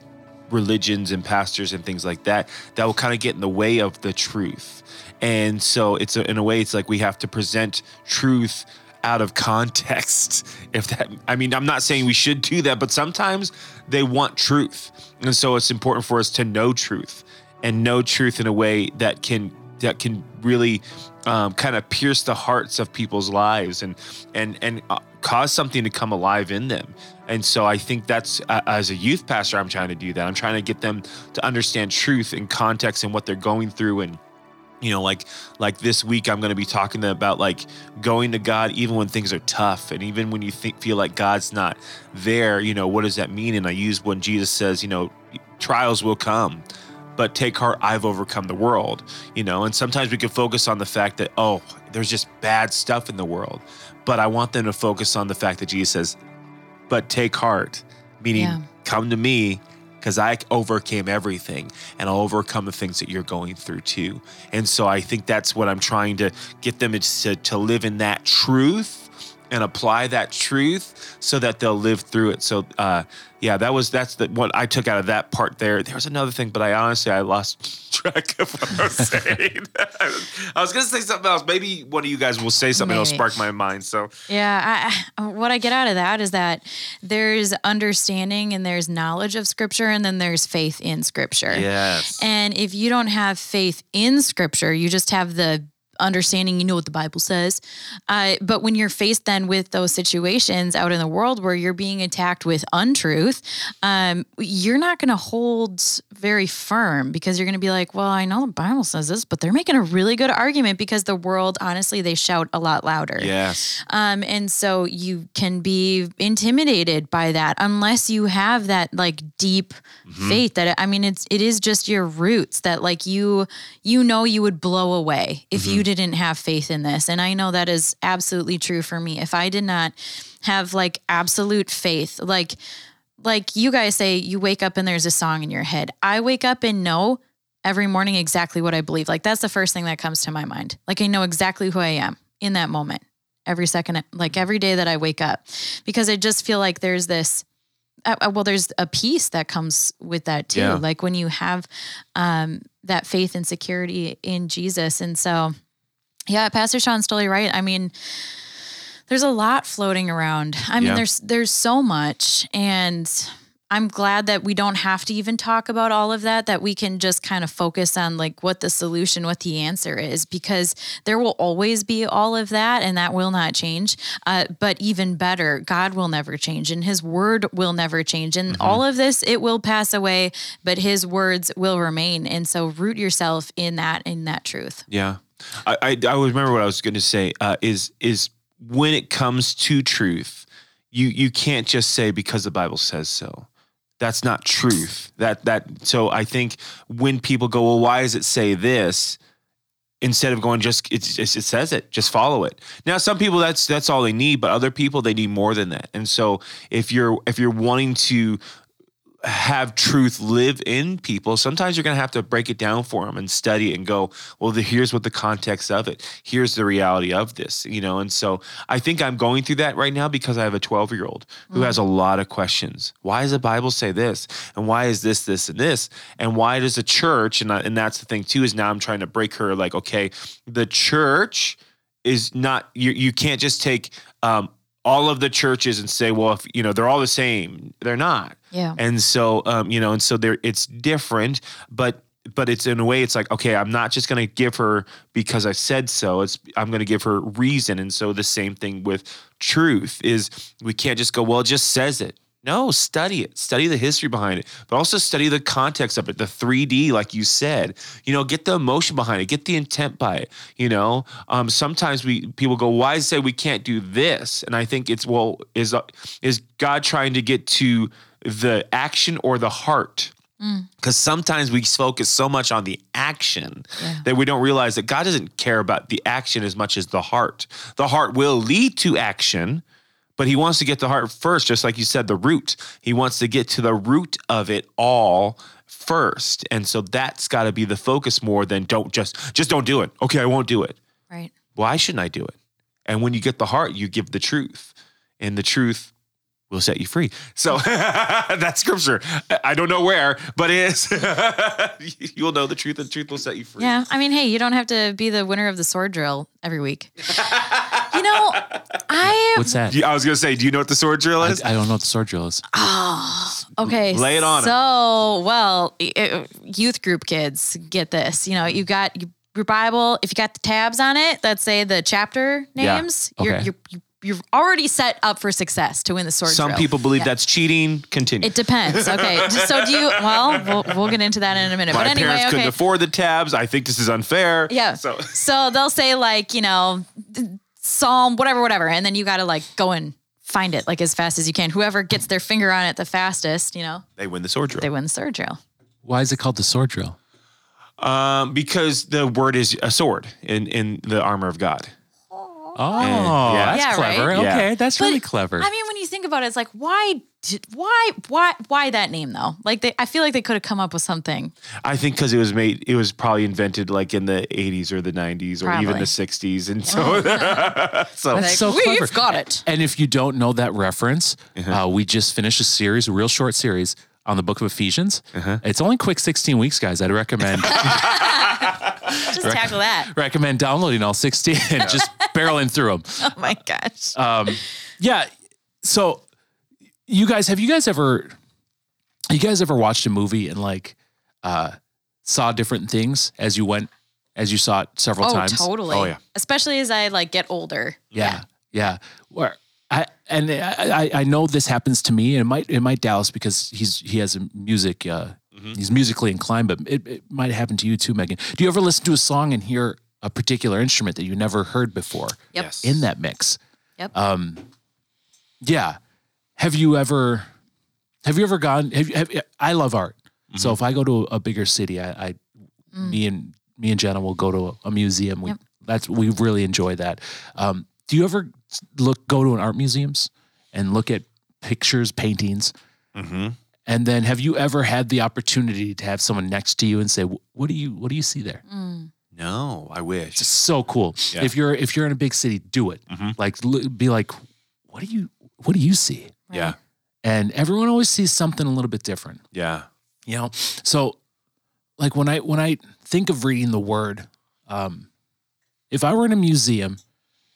religions and pastors and things like that, that will kind of get in the way of the truth. And so it's a, in a way, it's like we have to present truth out of context. <laughs> If that, I mean, I'm not saying we should do that, but sometimes they want truth. And so it's important for us to know truth and know truth in a way that can that can really um, kind of pierce the hearts of people's lives and and and uh, cause something to come alive in them. And so I think that's uh, as a youth pastor, I'm trying to do that. I'm trying to get them to understand truth and context and what they're going through and you know like like this week i'm going to be talking about like going to god even when things are tough and even when you think feel like god's not there you know what does that mean and i use when jesus says you know trials will come but take heart, I've overcome the world, you know. And sometimes we can focus on the fact that, oh, there's just bad stuff in the world. But I want them to focus on the fact that Jesus says, but take heart, meaning yeah. come to me because I overcame everything and I'll overcome the things that you're going through too. And so I think that's what I'm trying to get them to, to live in that truth and apply that truth so that they'll live through it. So, uh, yeah, that was that's the what I took out of that part there. There was another thing, but I honestly I lost <laughs> track of what I was saying. <laughs> I was gonna say something else. Maybe one of you guys will say something that'll spark my mind. So yeah, I, what I get out of that is that there's understanding and there's knowledge of Scripture, and then there's faith in Scripture. Yes. And if you don't have faith in Scripture, you just have the understanding you know what the bible says uh, but when you're faced then with those situations out in the world where you're being attacked with untruth um, you're not going to hold very firm because you're going to be like well i know the bible says this but they're making a really good argument because the world honestly they shout a lot louder yes um, and so you can be intimidated by that unless you have that like deep mm-hmm. faith that i mean it's it is just your roots that like you you know you would blow away if mm-hmm. you didn't have faith in this. And I know that is absolutely true for me. If I did not have like absolute faith, like like you guys say you wake up and there's a song in your head. I wake up and know every morning exactly what I believe. Like that's the first thing that comes to my mind. Like I know exactly who I am in that moment. Every second like every day that I wake up because I just feel like there's this uh, uh, well there's a peace that comes with that too. Yeah. Like when you have um that faith and security in Jesus. And so yeah, Pastor Sean's totally right. I mean, there's a lot floating around. I mean, yeah. there's there's so much and I'm glad that we don't have to even talk about all of that, that we can just kind of focus on like what the solution, what the answer is, because there will always be all of that and that will not change. Uh, but even better, God will never change and his word will never change. And mm-hmm. all of this, it will pass away, but his words will remain. And so root yourself in that, in that truth. Yeah. I, I, I remember what I was going to say uh, is is when it comes to truth, you you can't just say because the Bible says so. That's not truth. That that so I think when people go, well, why does it say this? Instead of going just it, it says it, just follow it. Now, some people that's that's all they need, but other people they need more than that. And so if you're if you're wanting to have truth live in people, sometimes you're going to have to break it down for them and study it and go, well, the, here's what the context of it. Here's the reality of this, you know? And so I think I'm going through that right now because I have a 12 year old who has a lot of questions. Why does the Bible say this? And why is this, this, and this? And why does the church, and, I, and that's the thing too, is now I'm trying to break her like, okay, the church is not, you, you can't just take, um, all of the churches and say, well, if you know they're all the same, they're not. Yeah. And so, um, you know, and so there, it's different, but but it's in a way, it's like, okay, I'm not just going to give her because I said so. It's I'm going to give her reason. And so the same thing with truth is we can't just go, well, it just says it. No, study it. Study the history behind it, but also study the context of it, the 3D, like you said. You know, get the emotion behind it, get the intent by it. You know, um, sometimes we people go, "Why is it we can't do this?" And I think it's well, is uh, is God trying to get to the action or the heart? Because sometimes we focus so much on the action that we don't realize that God doesn't care about the action as much as the heart. The heart will lead to action, but he wants to get the heart first, just like you said, the root. He wants to get to the root of it all first. And so that's got to be the focus more than don't just just don't do it. Okay, I won't do it. Right. Why shouldn't I do it? And when you get the heart, you give the truth. And the truth will set you free. So <laughs> that's scripture. I don't know where, but it is. <laughs> You'll know the truth, and the truth will set you free. Yeah. I mean, hey, you don't have to be the winner of the sword drill every week. <laughs> you know, I What's that? You- I was gonna say, do you know what the sword drill I, is? I don't know what the sword drill is. Oh, okay. Lay it on 'em. So, well, i- i- uh, youth group kids get this. You know, you got you- your Bible. If you got the tabs on it that say the chapter Yeah. names, you're you're you- you're already set up for success to win the sword Some drill. people believe Yeah. that's cheating. Continue. It depends. Okay. <laughs> So do you? Well, we'll, we'll get into that in a minute. My but anyway, parents couldn't okay. afford the tabs. I think this is unfair. Yeah. So So they'll say like, you know, Psalm, whatever, whatever. And then you got to like go and find it like as fast as you can. Whoever gets their finger on it the fastest, you know, they win the sword drill. they win the sword drill. Why is it called the sword drill? Um, because the word is a sword in in the armor of God. Oh, yeah. that's Yeah, clever. right? Okay, Yeah. that's But, really clever. I mean, when you think about it, it's like, why, did, why, why, why that name though? Like, they, I feel like they could have come up with something. I think because it was made, it was probably invented like in the 80s or the 90s or even the 60s, and so <laughs> so That's so clever. We've got it. And if you don't know that reference, Uh-huh. uh, we just finished a series, a real short series on the book of Ephesians. Uh-huh. It's only quick 16 weeks, guys. I'd recommend <laughs> Just tackle that. recommend downloading all 16 and just barreling through them. <laughs> Oh my gosh. Yeah. So you guys, have you guys ever you guys ever watched a movie and like uh saw different things as you went as you saw it several oh, times? totally. Oh, yeah. Especially as I like get older. Yeah, yeah. Where I and I, I- I know this happens to me, and it might it might Dallas because he's he has a music. Uh, He's musically inclined, but it, it might happen to you too, Megan. Do you ever listen to a song and hear a particular instrument that you never heard before Yep. Yes. in that mix? Yep. Um Yeah. Have you ever have you ever gone? Have, you- have I love art, so if I go to a bigger city, I, I me and me and Jenna will go to a, a museum. We Yep. that's we really enjoy that. Um, do you ever look go to an art museums and look at pictures, paintings, Mhm. and then have you ever had the opportunity to have someone next to you and say, "What do you What do you see there?" no, I wish. It's so cool. Yeah. If you're if you're in a big city, do it. Mhm. Like be like, "What do you What do you see?" Yeah, and everyone always sees something a little bit different. Yeah, you know? So like when i when i think of reading the word um if i were in a museum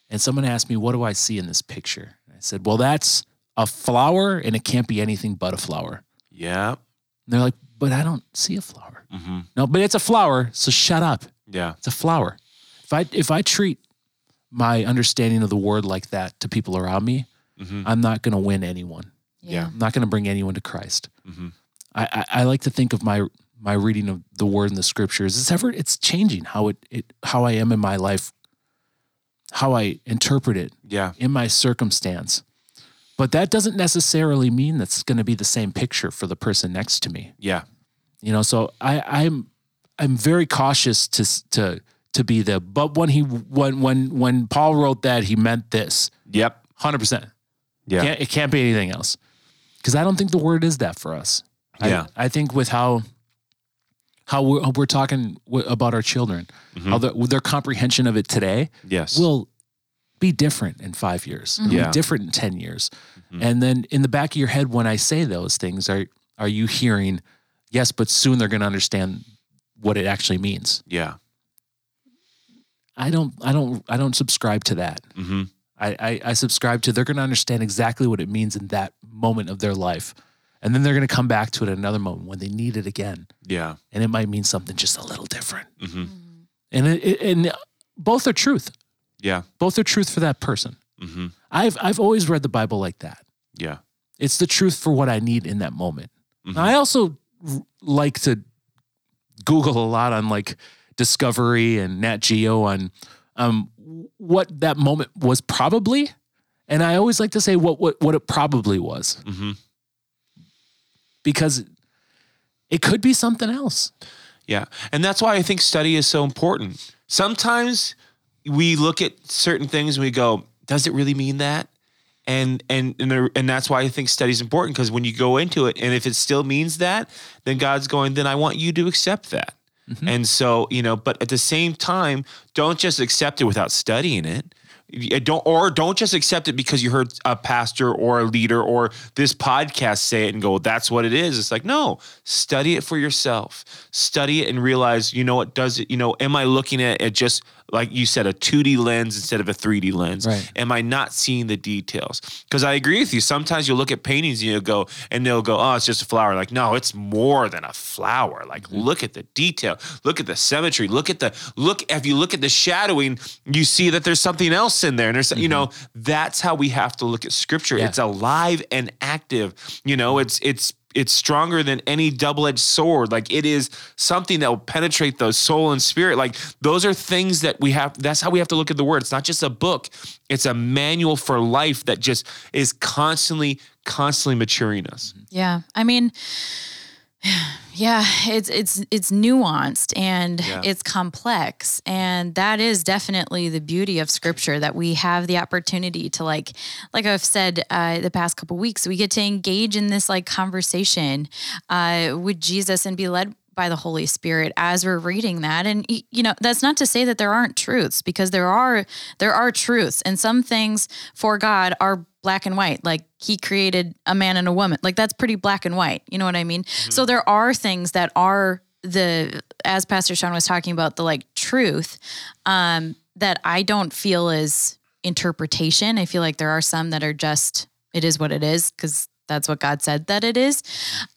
and someone asked me what do i see in this picture? I said well that's a flower and it can't be anything but a flower. Yeah, and they're like but i don't see a flower. Hmm no but it's a flower so shut up. Yeah, it's a flower. If i if i treat my understanding of the word like that to people around me Mhm. i'm not going to win anyone Yeah. I'm not going to bring anyone to Christ. Mhm. I, I, I like to think of my my reading of the Word in the Scriptures. It's ever it's changing how it, it how I am in my life, how I interpret it yeah, in my circumstance. But that doesn't necessarily mean that's going to be the same picture for the person next to me. Yeah. You know, so I, I'm I'm very cautious to to to be the. But when he when when when Paul wrote that, he meant this Yep. hundred percent. Yeah. Can't, it can't be anything else. Because I don't think the word is that for us. I- Yeah. I, think with how how we're, we're talking w- about our children, mm-hmm. how their, their comprehension of it today Yes. will be different in five years. It'll Yeah. be different in ten years. Mm-hmm. And then in the back of your head, when I say those things, are are you hearing? Yes, but soon they're going to understand what it actually means. yeah. I don't. I don't. I don't subscribe to that. Mm-hmm. Mm-hmm. I, I, I subscribe to they're going to understand exactly what it means in that moment of their life. And then they're going to come back to it at another moment when they need it again. Yeah. And it might mean something just a little different. Mm-hmm. And, it, it, and both are truth. Yeah. Both are truth for that person. Mm-hmm. I've, I've always read the Bible like that. Yeah. It's the truth for what I need in that moment. Mhm. I also r- like to Google a lot on like Discovery and Nat Geo on um, what that moment was probably. And I always like to say what, what, what it probably was Mm-hmm. because it could be something else. Yeah. And that's why I think study is so important. Sometimes we look at certain things and we go, does it really mean that? And and and, there- and that's why I think study is important because when you go into it and if it still means that, then God's going, then I want you to accept that. Mm-hmm. And so, you know, but at the same time, don't just accept it without studying it. Don't or don't just accept it because you heard a pastor or a leader or this podcast say it and go, that's what it is. It's like, no, study it for yourself. Study it and realize, you know what does it, you know, am I looking at it just like you said, a 2D lens instead of a 3D lens? Right. Am I not seeing the details? Because I agree with you. Sometimes you'll look at paintings and you'll go, and they'll go, oh, it's just a flower. Like, no, it's more than a flower. Like, Mm-hmm. look at the detail. Look at the symmetry. Look at the look. If you look at the shadowing, you see that there's something else in there. And there's, you know, that's how we have to look at scripture. Mm-hmm. Yeah. It's alive and active. You know, it's it's it's stronger than any double-edged sword. Like it is something that will penetrate the soul and spirit. Like those are things that we have that's how we have to look at the word. It's not just a book. It's a manual for life that just is constantly constantly maturing us. Yeah. I mean, yeah, it's it's it's nuanced and Yeah. it's complex and that is definitely the beauty of scripture that we have the opportunity to like like I've said uh, the past couple weeks we get to engage in this like conversation uh, with Jesus and be led by the Holy Spirit as we're reading that and you know that's not to say that there aren't truths because there are there are truths and some things for God are black and white. Like he created a man and a woman. Like that's pretty black and white. You know what I mean? So there are things that are the as Pastor Sean was talking about the like truth um that I don't feel is interpretation. I feel like there are some that are just it is what it is because that's what God said that it is.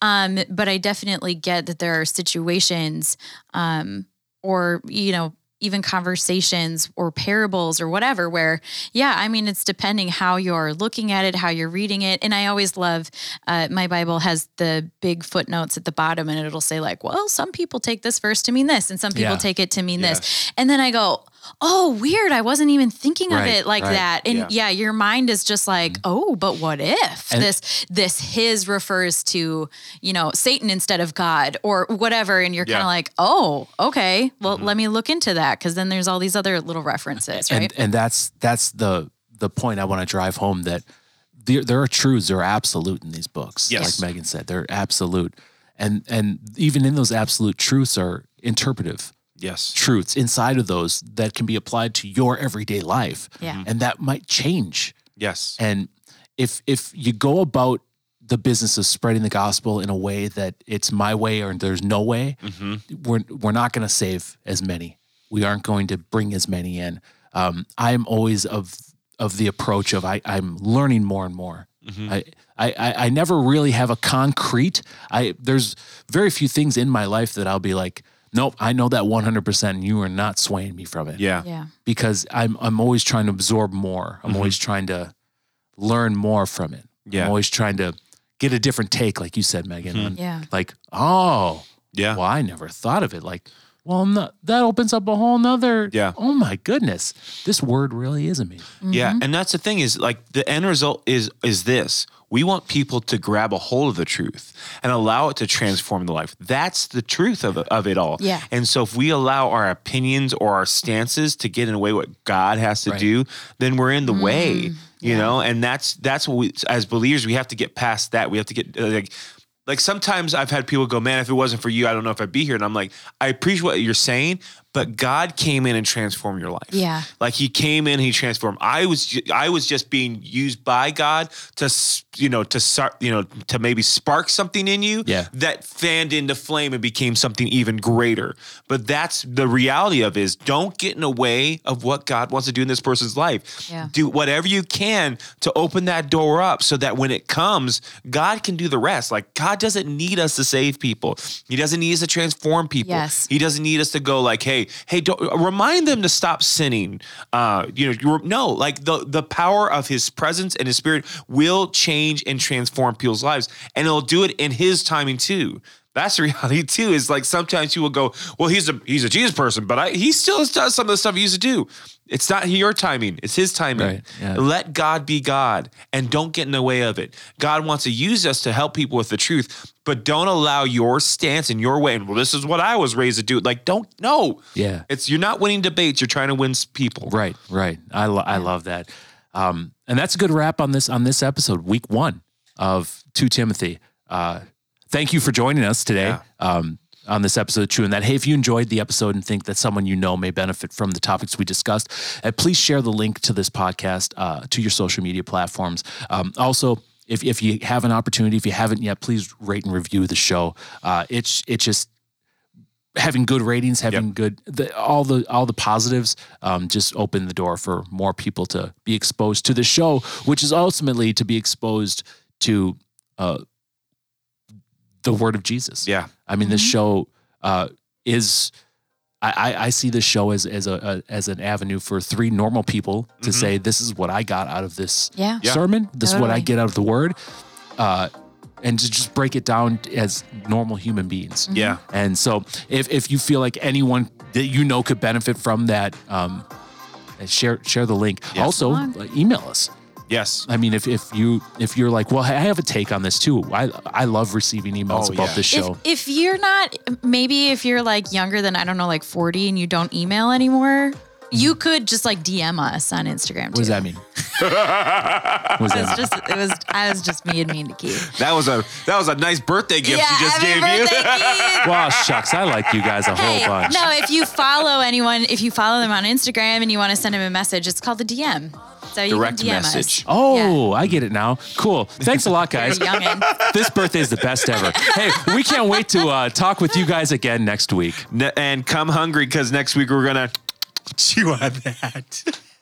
Um, but I definitely get that there are situations um, or, you know, even conversations or parables or whatever where yeah i mean it's depending how you're looking at it how you're reading it. And i always love uh, my bible has the big footnotes at the bottom and it'll say like well some people take this verse to mean this and some people Yeah. take it to mean this. And then i go oh weird i wasn't even thinking of it like right, that and yeah. yeah. your mind is just like mm-hmm. oh but what if And- this this his refers to you know satan instead of god or whatever and you're kind of like oh okay well mm-hmm. let me look into that because then there's all these other little references right and and that's that's the the point I want to drive home that there, there are truths that are absolute in these books. Yes. Like Megan said, they're absolute. And and even in those absolute truths are interpretive yes truths inside of those that can be applied to your everyday life. Yeah. Mm-hmm. And that might change. yes And if if you go about the business of spreading the gospel in a way that it's my way or there's no way, mm-hmm. we're we're not going to save as many. We aren't going to bring as many in. Um, I'm always of of the approach of I, I'm learning more and more. Mm-hmm. I, I I I never really have a concrete. I there's very few things in my life that I'll be like, nope, I know that 100, percent and you are not swaying me from it yeah yeah because I'm I'm always trying to absorb more. I'm mm-hmm. always trying to learn more from it. Yeah. I'm always trying to get a different take, like you said, Megan. Mm-hmm. On Yeah. like, oh, yeah well, I never thought of it like well, no, that opens up a whole nother. Yeah. Oh my goodness, this word really is amazing. Yeah, and that's the thing is like the end result is is this. We want people to grab a hold of the truth and allow it to transform the life. That's the truth of it, of it all. Yeah. And so if we allow our opinions or our stances to get in the way what God has to Right. do, then we're in the way, you yeah. know? And that's that's what we as believers we have to get past that. We have to get uh, like like sometimes I've had people go, "Man, if it wasn't for you, I don't know if I'd be here." And I'm like, "I appreciate what you're saying, but God came in and transformed your life." Yeah. Like he came in, he transformed. I was I was just being used by God to you know to start you know to maybe spark something in you Yeah. that fanned into flame and became something even greater. But that's the reality of it is don't get in the way of what God wants to do in this person's life. Yeah. Do whatever you can to open that door up so that when it comes, God can do the rest. Like God doesn't need us to save people. He doesn't need us to transform people. Yes. He doesn't need us to go like, hey, hey, remind them to stop sinning. Uh, you know, no, like the the power of His presence and His Spirit will change and transform people's lives, and it'll do it in His timing too. That's the <laughs> reality too. Is like sometimes you will go, well, he's a he's a Jesus person, but I, he still does some of the stuff he used to do. It's not your timing; it's His timing. Right, yeah. Let God be God, and don't get in the way of it. God wants to use us to help people with the truth, but don't allow your stance and your way. And well, this is what I was raised to do. Like, don't no. Yeah. It's you're not winning debates. You're trying to win people. Right, right. I lo- I love that. Um, and that's a good wrap on this on this episode, week one of Two Timothy. Uh, thank you for joining us today. Yeah. Um, on this episode of Chew on That. Hey, if you enjoyed the episode and think that someone you know may benefit from the topics we discussed, uh, please share the link to this podcast uh, to your social media platforms. Um, also, if, if you have an opportunity, if you haven't yet, please rate and review the show. Uh, it's it just having good ratings, having good the, all the all the positives, um, just open the door for more people to be exposed to the show, which is ultimately to be exposed to uh, the word of Jesus. Yeah. I mean, this show uh, is. I, I- I see this show as as a, a as an avenue for three normal people to say this is what I got out of this Yeah. Yeah. sermon. This is what I get out of the word, uh, and to just break it down as normal human beings. Yeah. And so, if, if you feel like anyone that you know could benefit from that, um, share share the link. Also, uh, email us. Yes. I mean, if, if you if you're like, well, I have a take on this too. I I love receiving emails Oh, about yeah. this show. If, if you're not, maybe if you're like younger than, I don't know, like 40 and you don't email anymore, mm-hmm. you could just like DM us on Instagram. what does that mean? <laughs> <laughs> what does It that was just, it was, I was just being mean to Keith. That was a that was a nice birthday gift you just happy gave birthday, <laughs> you. Wow, shucks, I like you guys a whole bunch. no, if you follow anyone, if you follow them on Instagram and you want to send them a message, it's called a DM. So you Direct can DM message. Us. Oh, I get it now. Cool. Thanks a lot, guys. You're <laughs> this birthday is the best ever. Hey, we can't wait to uh, talk with you guys again next week. Ne- and come hungry because next week we're gonna <laughs> chew on that. <laughs>